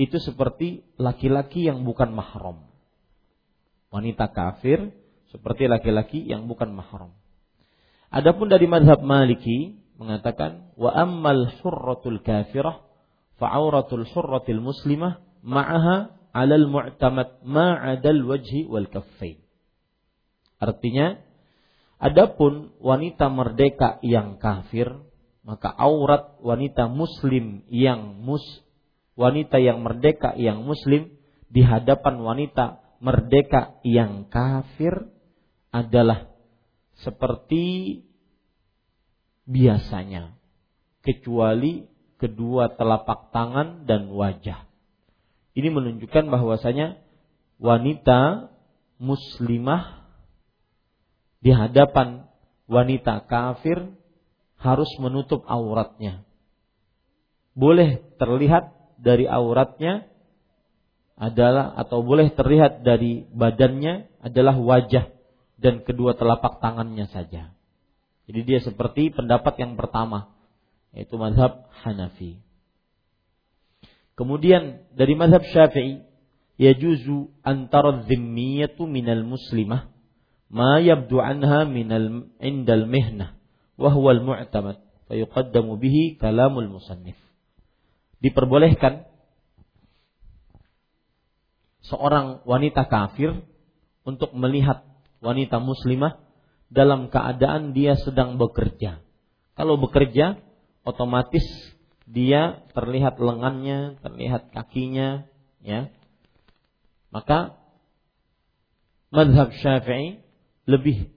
itu seperti laki-laki yang bukan mahram. Wanita kafir seperti laki-laki yang bukan mahram. Adapun dari madhab Maliki mengatakan wa ammal hurratul kafirah fa'auratul hurratil muslimah ma'aha 'alal mu'tamad ma'adal wajhi wal kaffain. Artinya adapun wanita merdeka yang kafir maka aurat wanita muslim yang mus wanita yang merdeka yang muslim di hadapan wanita merdeka yang kafir adalah seperti biasanya kecuali kedua telapak tangan dan wajah. Ini menunjukkan bahwasanya wanita muslimah di hadapan wanita kafir harus menutup auratnya. Boleh terlihat dari auratnya adalah atau boleh terlihat dari badannya adalah wajah dan kedua telapak tangannya saja. Jadi dia seperti pendapat yang pertama yaitu mazhab Hanafi. Kemudian dari mazhab Syafi'i yajuzu antara dhimmiyatu minal muslimah ma yabdu anha minal indal mihnah wa huwa al-mu'tamad fa yuqaddamu bihi kalamul musannif diperbolehkan seorang wanita kafir untuk melihat wanita muslimah dalam keadaan dia sedang bekerja. Kalau bekerja, otomatis dia terlihat lengannya, terlihat kakinya, ya. Maka madhab syafi'i lebih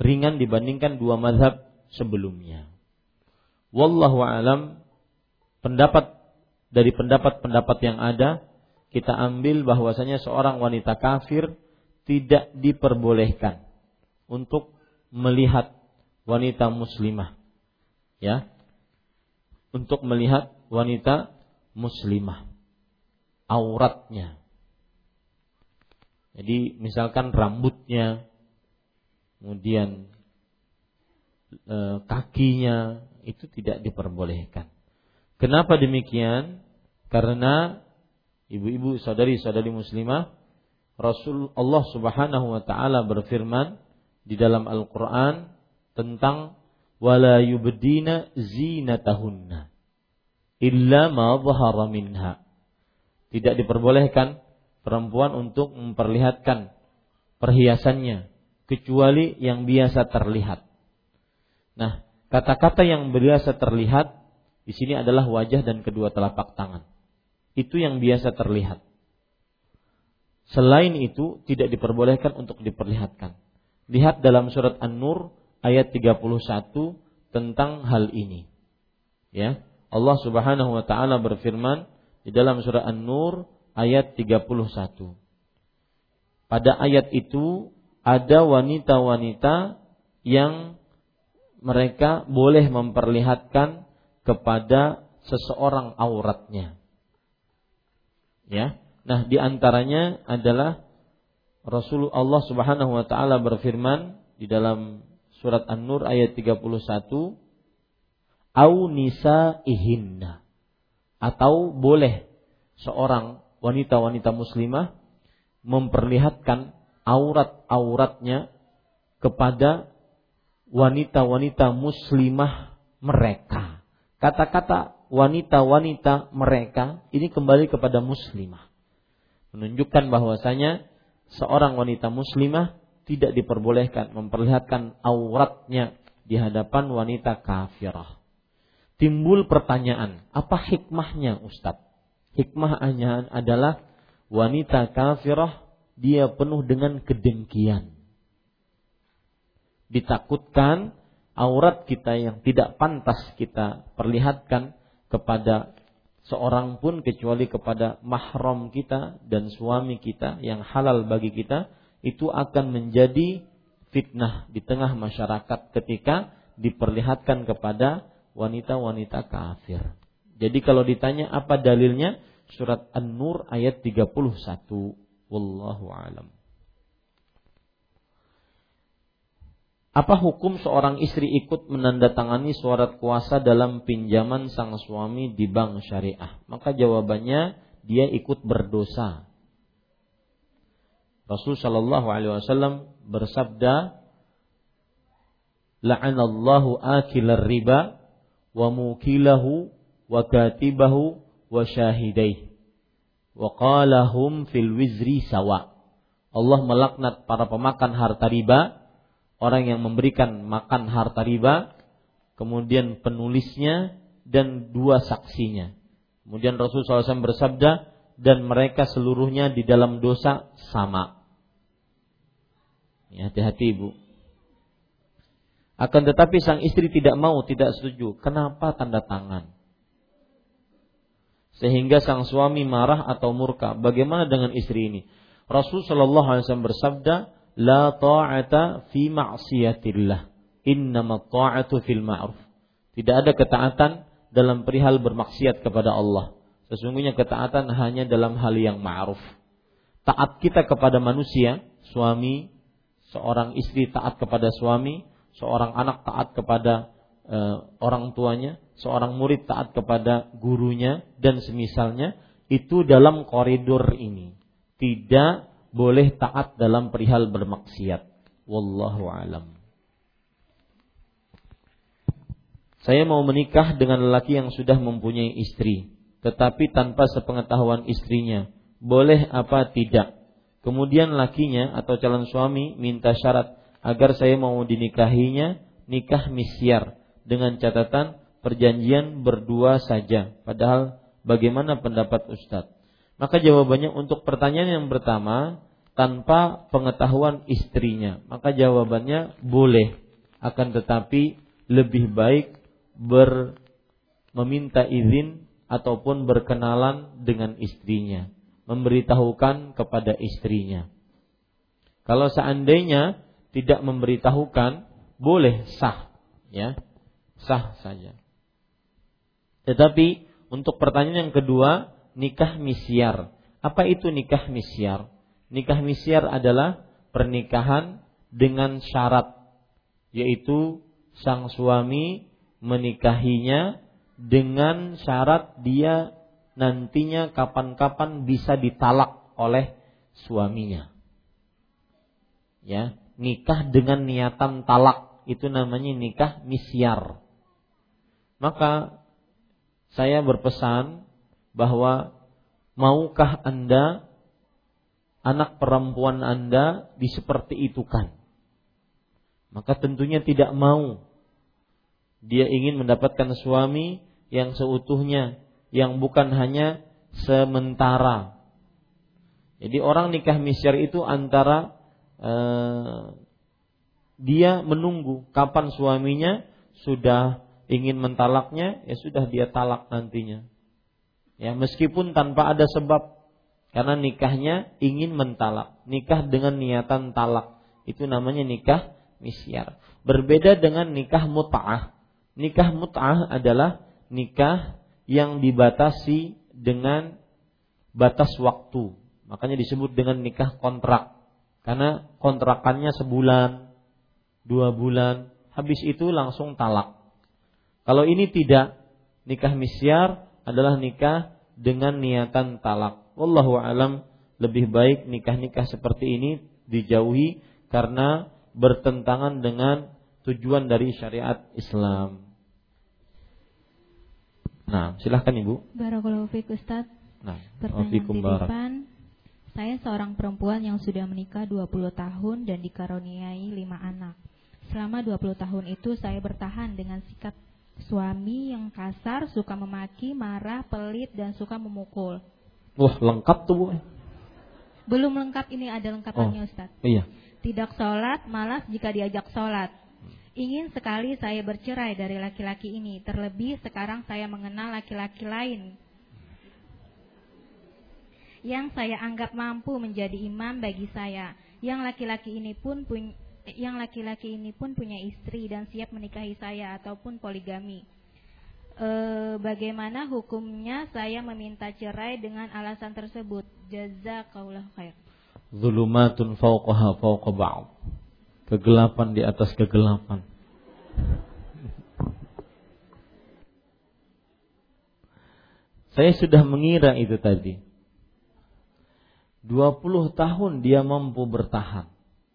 ringan dibandingkan dua madhab sebelumnya. Wallahu alam pendapat dari pendapat-pendapat yang ada kita ambil bahwasanya seorang wanita kafir tidak diperbolehkan untuk melihat wanita muslimah. Ya. Untuk melihat wanita muslimah. Auratnya. Jadi misalkan rambutnya kemudian e, kakinya itu tidak diperbolehkan. Kenapa demikian? Karena ibu-ibu saudari-saudari muslimah Rasul Allah Subhanahu wa taala berfirman di dalam Al-Qur'an tentang wala yubdina zinatahunna illa ma dhahara minha. Tidak diperbolehkan perempuan untuk memperlihatkan perhiasannya kecuali yang biasa terlihat. Nah, kata-kata yang biasa terlihat di sini adalah wajah dan kedua telapak tangan. Itu yang biasa terlihat. Selain itu tidak diperbolehkan untuk diperlihatkan. Lihat dalam surat An-Nur ayat 31 tentang hal ini. Ya, Allah Subhanahu wa taala berfirman di dalam surat An-Nur ayat 31. Pada ayat itu ada wanita-wanita yang mereka boleh memperlihatkan kepada seseorang auratnya. Ya. Nah, di antaranya adalah Rasulullah Allah Subhanahu wa taala berfirman di dalam surat An-Nur ayat 31 au nisaihinna atau boleh seorang wanita-wanita muslimah memperlihatkan aurat-auratnya kepada wanita-wanita muslimah mereka. Kata-kata wanita-wanita mereka ini kembali kepada muslimah. Menunjukkan bahwasanya seorang wanita muslimah tidak diperbolehkan memperlihatkan auratnya di hadapan wanita kafirah. Timbul pertanyaan, apa hikmahnya Ustadz? Hikmahnya adalah wanita kafirah dia penuh dengan kedengkian. Ditakutkan aurat kita yang tidak pantas kita perlihatkan kepada seorang pun kecuali kepada mahram kita dan suami kita yang halal bagi kita itu akan menjadi fitnah di tengah masyarakat ketika diperlihatkan kepada wanita-wanita kafir. Jadi kalau ditanya apa dalilnya? Surat An-Nur ayat 31. Wallahu alam. Apa hukum seorang istri ikut menandatangani surat kuasa dalam pinjaman sang suami di bank syariah? Maka jawabannya dia ikut berdosa. Rasul Shallallahu Alaihi Wasallam bersabda, "La'anallahu akilar riba wa mukilahu wa katibahu wa syahidaih wa qalahum fil wizri sawa. Allah melaknat para pemakan harta riba, orang yang memberikan makan harta riba, kemudian penulisnya dan dua saksinya. Kemudian Rasul SAW bersabda, dan mereka seluruhnya di dalam dosa sama. Ya, hati-hati ibu. Akan tetapi sang istri tidak mau, tidak setuju. Kenapa tanda tangan? sehingga sang suami marah atau murka. Bagaimana dengan istri ini? Rasul Shallallahu Alaihi Wasallam bersabda, "La ta'ata fi ma'siyatillah, innama ta'atu fil ma'ruf." Tidak ada ketaatan dalam perihal bermaksiat kepada Allah. Sesungguhnya ketaatan hanya dalam hal yang ma'ruf. Taat kita kepada manusia, suami, seorang istri taat kepada suami, seorang anak taat kepada e, orang tuanya, seorang murid taat kepada gurunya dan semisalnya itu dalam koridor ini. Tidak boleh taat dalam perihal bermaksiat. Wallahu alam. Saya mau menikah dengan lelaki yang sudah mempunyai istri, tetapi tanpa sepengetahuan istrinya. Boleh apa tidak? Kemudian lakinya atau calon suami minta syarat agar saya mau dinikahinya nikah misyar dengan catatan perjanjian berdua saja. Padahal bagaimana pendapat Ustadz? Maka jawabannya untuk pertanyaan yang pertama tanpa pengetahuan istrinya. Maka jawabannya boleh. Akan tetapi lebih baik ber meminta izin ataupun berkenalan dengan istrinya, memberitahukan kepada istrinya. Kalau seandainya tidak memberitahukan, boleh sah, ya, sah saja. Tetapi untuk pertanyaan yang kedua, nikah misyar. Apa itu nikah misyar? Nikah misyar adalah pernikahan dengan syarat yaitu sang suami menikahinya dengan syarat dia nantinya kapan-kapan bisa ditalak oleh suaminya. Ya, nikah dengan niatan talak itu namanya nikah misyar. Maka saya berpesan bahwa maukah Anda anak perempuan Anda diseperti itu kan? Maka tentunya tidak mau. Dia ingin mendapatkan suami yang seutuhnya, yang bukan hanya sementara. Jadi orang nikah misyar itu antara eh, dia menunggu kapan suaminya sudah ingin mentalaknya, ya sudah dia talak nantinya. Ya, meskipun tanpa ada sebab karena nikahnya ingin mentalak, nikah dengan niatan talak. Itu namanya nikah misyar. Berbeda dengan nikah mut'ah. Nikah mut'ah adalah nikah yang dibatasi dengan batas waktu. Makanya disebut dengan nikah kontrak. Karena kontrakannya sebulan, dua bulan, habis itu langsung talak. Kalau ini tidak, nikah misyar adalah nikah dengan niatan talak. Wallahu alam lebih baik nikah-nikah seperti ini dijauhi karena bertentangan dengan tujuan dari syariat Islam. Nah, silahkan Ibu. Barakallahu fiik Ustaz. Nah, pertanyaan Saya seorang perempuan yang sudah menikah 20 tahun dan dikaruniai 5 anak. Selama 20 tahun itu saya bertahan dengan sikap suami yang kasar, suka memaki, marah, pelit dan suka memukul. Wah, lengkap tuh, Bu. Belum lengkap ini ada lengkapannya, oh, Ustaz. Iya. Tidak sholat, malas jika diajak sholat. Ingin sekali saya bercerai dari laki-laki ini. Terlebih sekarang saya mengenal laki-laki lain yang saya anggap mampu menjadi imam bagi saya. Yang laki-laki ini pun punya yang laki-laki ini pun punya istri dan siap menikahi saya ataupun poligami. E, bagaimana hukumnya saya meminta cerai dengan alasan tersebut? Jazakallahu khair. Zulumatun fauqaha fauqa ba'd. Kegelapan di atas kegelapan. Saya sudah mengira itu tadi. 20 tahun dia mampu bertahan.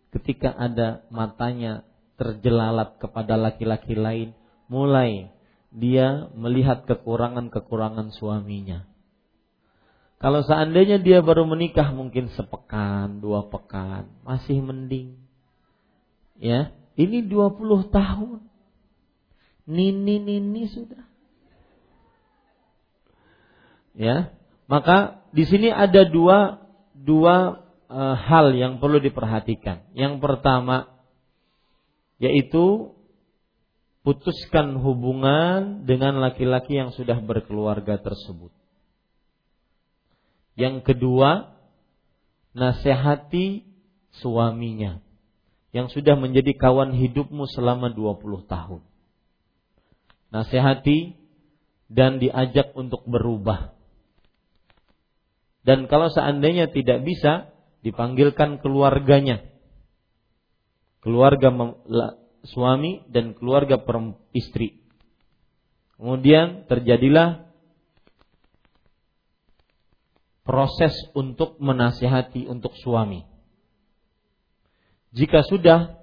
Ketika ada matanya terjelalat kepada laki-laki lain, mulai dia melihat kekurangan-kekurangan suaminya. Kalau seandainya dia baru menikah mungkin sepekan, dua pekan, masih mending. Ya, ini 20 tahun. Nini-nini sudah. Ya, maka di sini ada dua dua e, hal yang perlu diperhatikan. Yang pertama yaitu putuskan hubungan dengan laki-laki yang sudah berkeluarga tersebut. Yang kedua, nasihati suaminya yang sudah menjadi kawan hidupmu selama 20 tahun. Nasihati dan diajak untuk berubah. Dan kalau seandainya tidak bisa, dipanggilkan keluarganya. Keluarga suami dan keluarga istri. Kemudian terjadilah proses untuk menasihati untuk suami. Jika sudah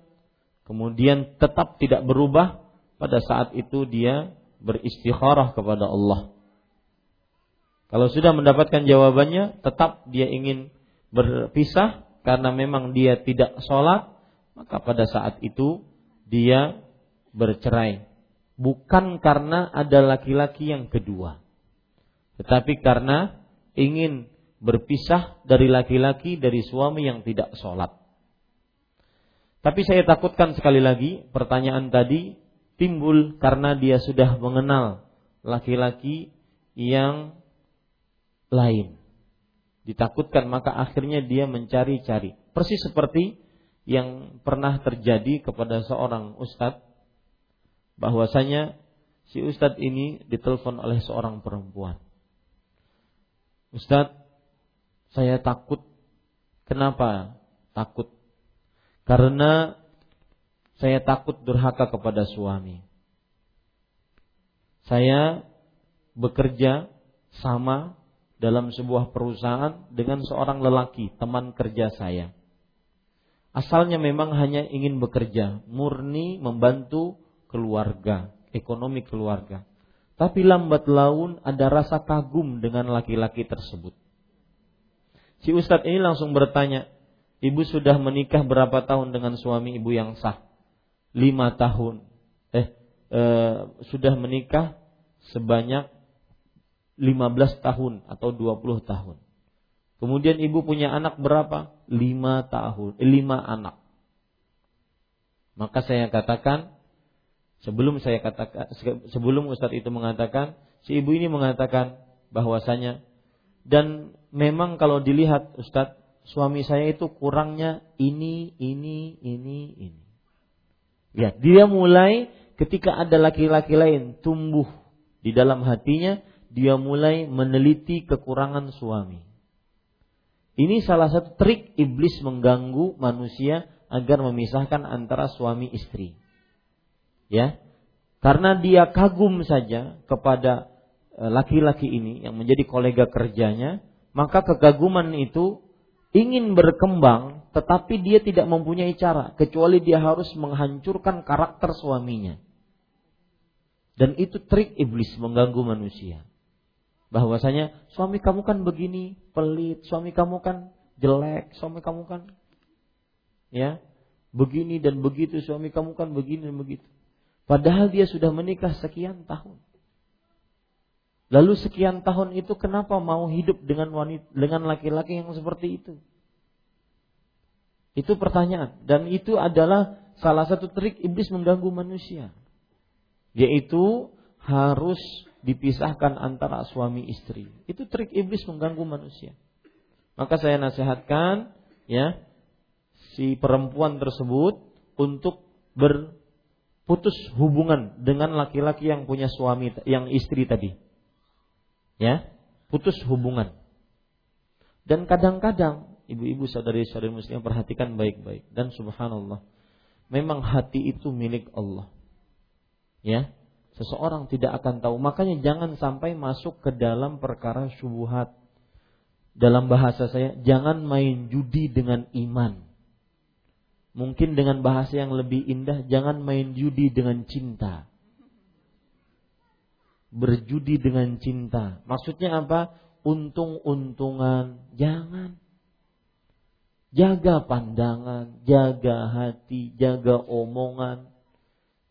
kemudian tetap tidak berubah, pada saat itu dia beristikharah kepada Allah. Kalau sudah mendapatkan jawabannya, tetap dia ingin berpisah karena memang dia tidak sholat, maka pada saat itu dia bercerai. Bukan karena ada laki-laki yang kedua, tetapi karena ingin berpisah dari laki-laki dari suami yang tidak sholat. Tapi saya takutkan sekali lagi pertanyaan tadi timbul karena dia sudah mengenal laki-laki yang lain. Ditakutkan maka akhirnya dia mencari-cari. Persis seperti yang pernah terjadi kepada seorang ustadz bahwasanya si ustadz ini ditelepon oleh seorang perempuan. Ustadz, saya takut. Kenapa takut? Karena saya takut durhaka kepada suami. Saya bekerja sama dalam sebuah perusahaan dengan seorang lelaki, teman kerja saya. Asalnya memang hanya ingin bekerja, murni membantu keluarga, ekonomi keluarga. Tapi lambat laun ada rasa kagum dengan laki-laki tersebut. Si ustadz ini langsung bertanya, ibu sudah menikah berapa tahun dengan suami ibu yang sah? Lima tahun. Eh, eh sudah menikah sebanyak 15 tahun atau 20 tahun. Kemudian ibu punya anak berapa? 5 tahun, eh, 5 anak. Maka saya katakan sebelum saya katakan sebelum Ustadz itu mengatakan si ibu ini mengatakan bahwasanya dan memang kalau dilihat Ustadz suami saya itu kurangnya ini ini ini ini. Ya, dia mulai ketika ada laki-laki lain tumbuh di dalam hatinya dia mulai meneliti kekurangan suami. Ini salah satu trik iblis mengganggu manusia agar memisahkan antara suami istri. Ya. Karena dia kagum saja kepada e, laki-laki ini yang menjadi kolega kerjanya, maka kekaguman itu ingin berkembang tetapi dia tidak mempunyai cara kecuali dia harus menghancurkan karakter suaminya. Dan itu trik iblis mengganggu manusia bahwasanya suami kamu kan begini pelit, suami kamu kan jelek, suami kamu kan ya begini dan begitu, suami kamu kan begini dan begitu. Padahal dia sudah menikah sekian tahun. Lalu sekian tahun itu kenapa mau hidup dengan wanita dengan laki-laki yang seperti itu? Itu pertanyaan dan itu adalah salah satu trik iblis mengganggu manusia. Yaitu harus dipisahkan antara suami istri. Itu trik iblis mengganggu manusia. Maka saya nasihatkan ya si perempuan tersebut untuk berputus hubungan dengan laki-laki yang punya suami yang istri tadi. Ya, putus hubungan. Dan kadang-kadang ibu-ibu saudari-saudari muslim perhatikan baik-baik dan subhanallah memang hati itu milik Allah. Ya, Seseorang tidak akan tahu. Makanya jangan sampai masuk ke dalam perkara syubhat. Dalam bahasa saya, jangan main judi dengan iman. Mungkin dengan bahasa yang lebih indah, jangan main judi dengan cinta. Berjudi dengan cinta. Maksudnya apa? Untung-untungan. Jangan. Jaga pandangan, jaga hati, jaga omongan.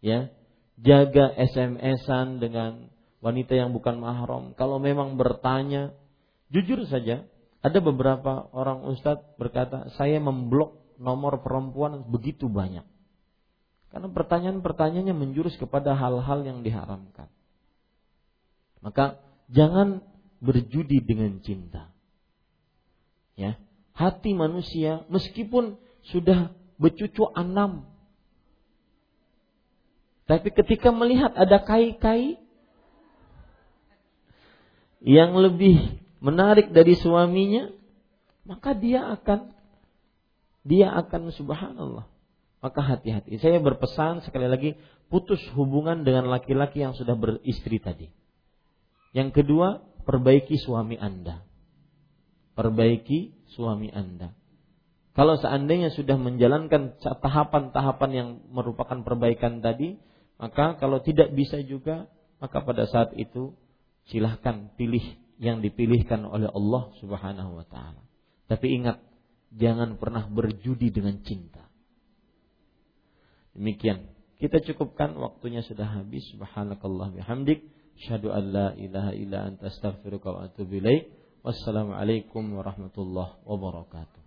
Ya, jaga SMS-an dengan wanita yang bukan mahram. Kalau memang bertanya, jujur saja, ada beberapa orang ustadz berkata, saya memblok nomor perempuan begitu banyak. Karena pertanyaan-pertanyaannya menjurus kepada hal-hal yang diharamkan. Maka jangan berjudi dengan cinta. Ya, hati manusia meskipun sudah bercucu enam tapi ketika melihat ada kai-kai yang lebih menarik dari suaminya, maka dia akan dia akan subhanallah. Maka hati-hati. Saya berpesan sekali lagi putus hubungan dengan laki-laki yang sudah beristri tadi. Yang kedua, perbaiki suami Anda. Perbaiki suami Anda. Kalau seandainya sudah menjalankan tahapan-tahapan yang merupakan perbaikan tadi, maka kalau tidak bisa juga, maka pada saat itu silahkan pilih yang dipilihkan oleh Allah Subhanahu wa taala. Tapi ingat, jangan pernah berjudi dengan cinta. Demikian. Kita cukupkan waktunya sudah habis. Subhanakallah bihamdik. Asyhadu an la ilaha illa anta astaghfiruka wa atubu ilaik. Wassalamualaikum warahmatullahi wabarakatuh.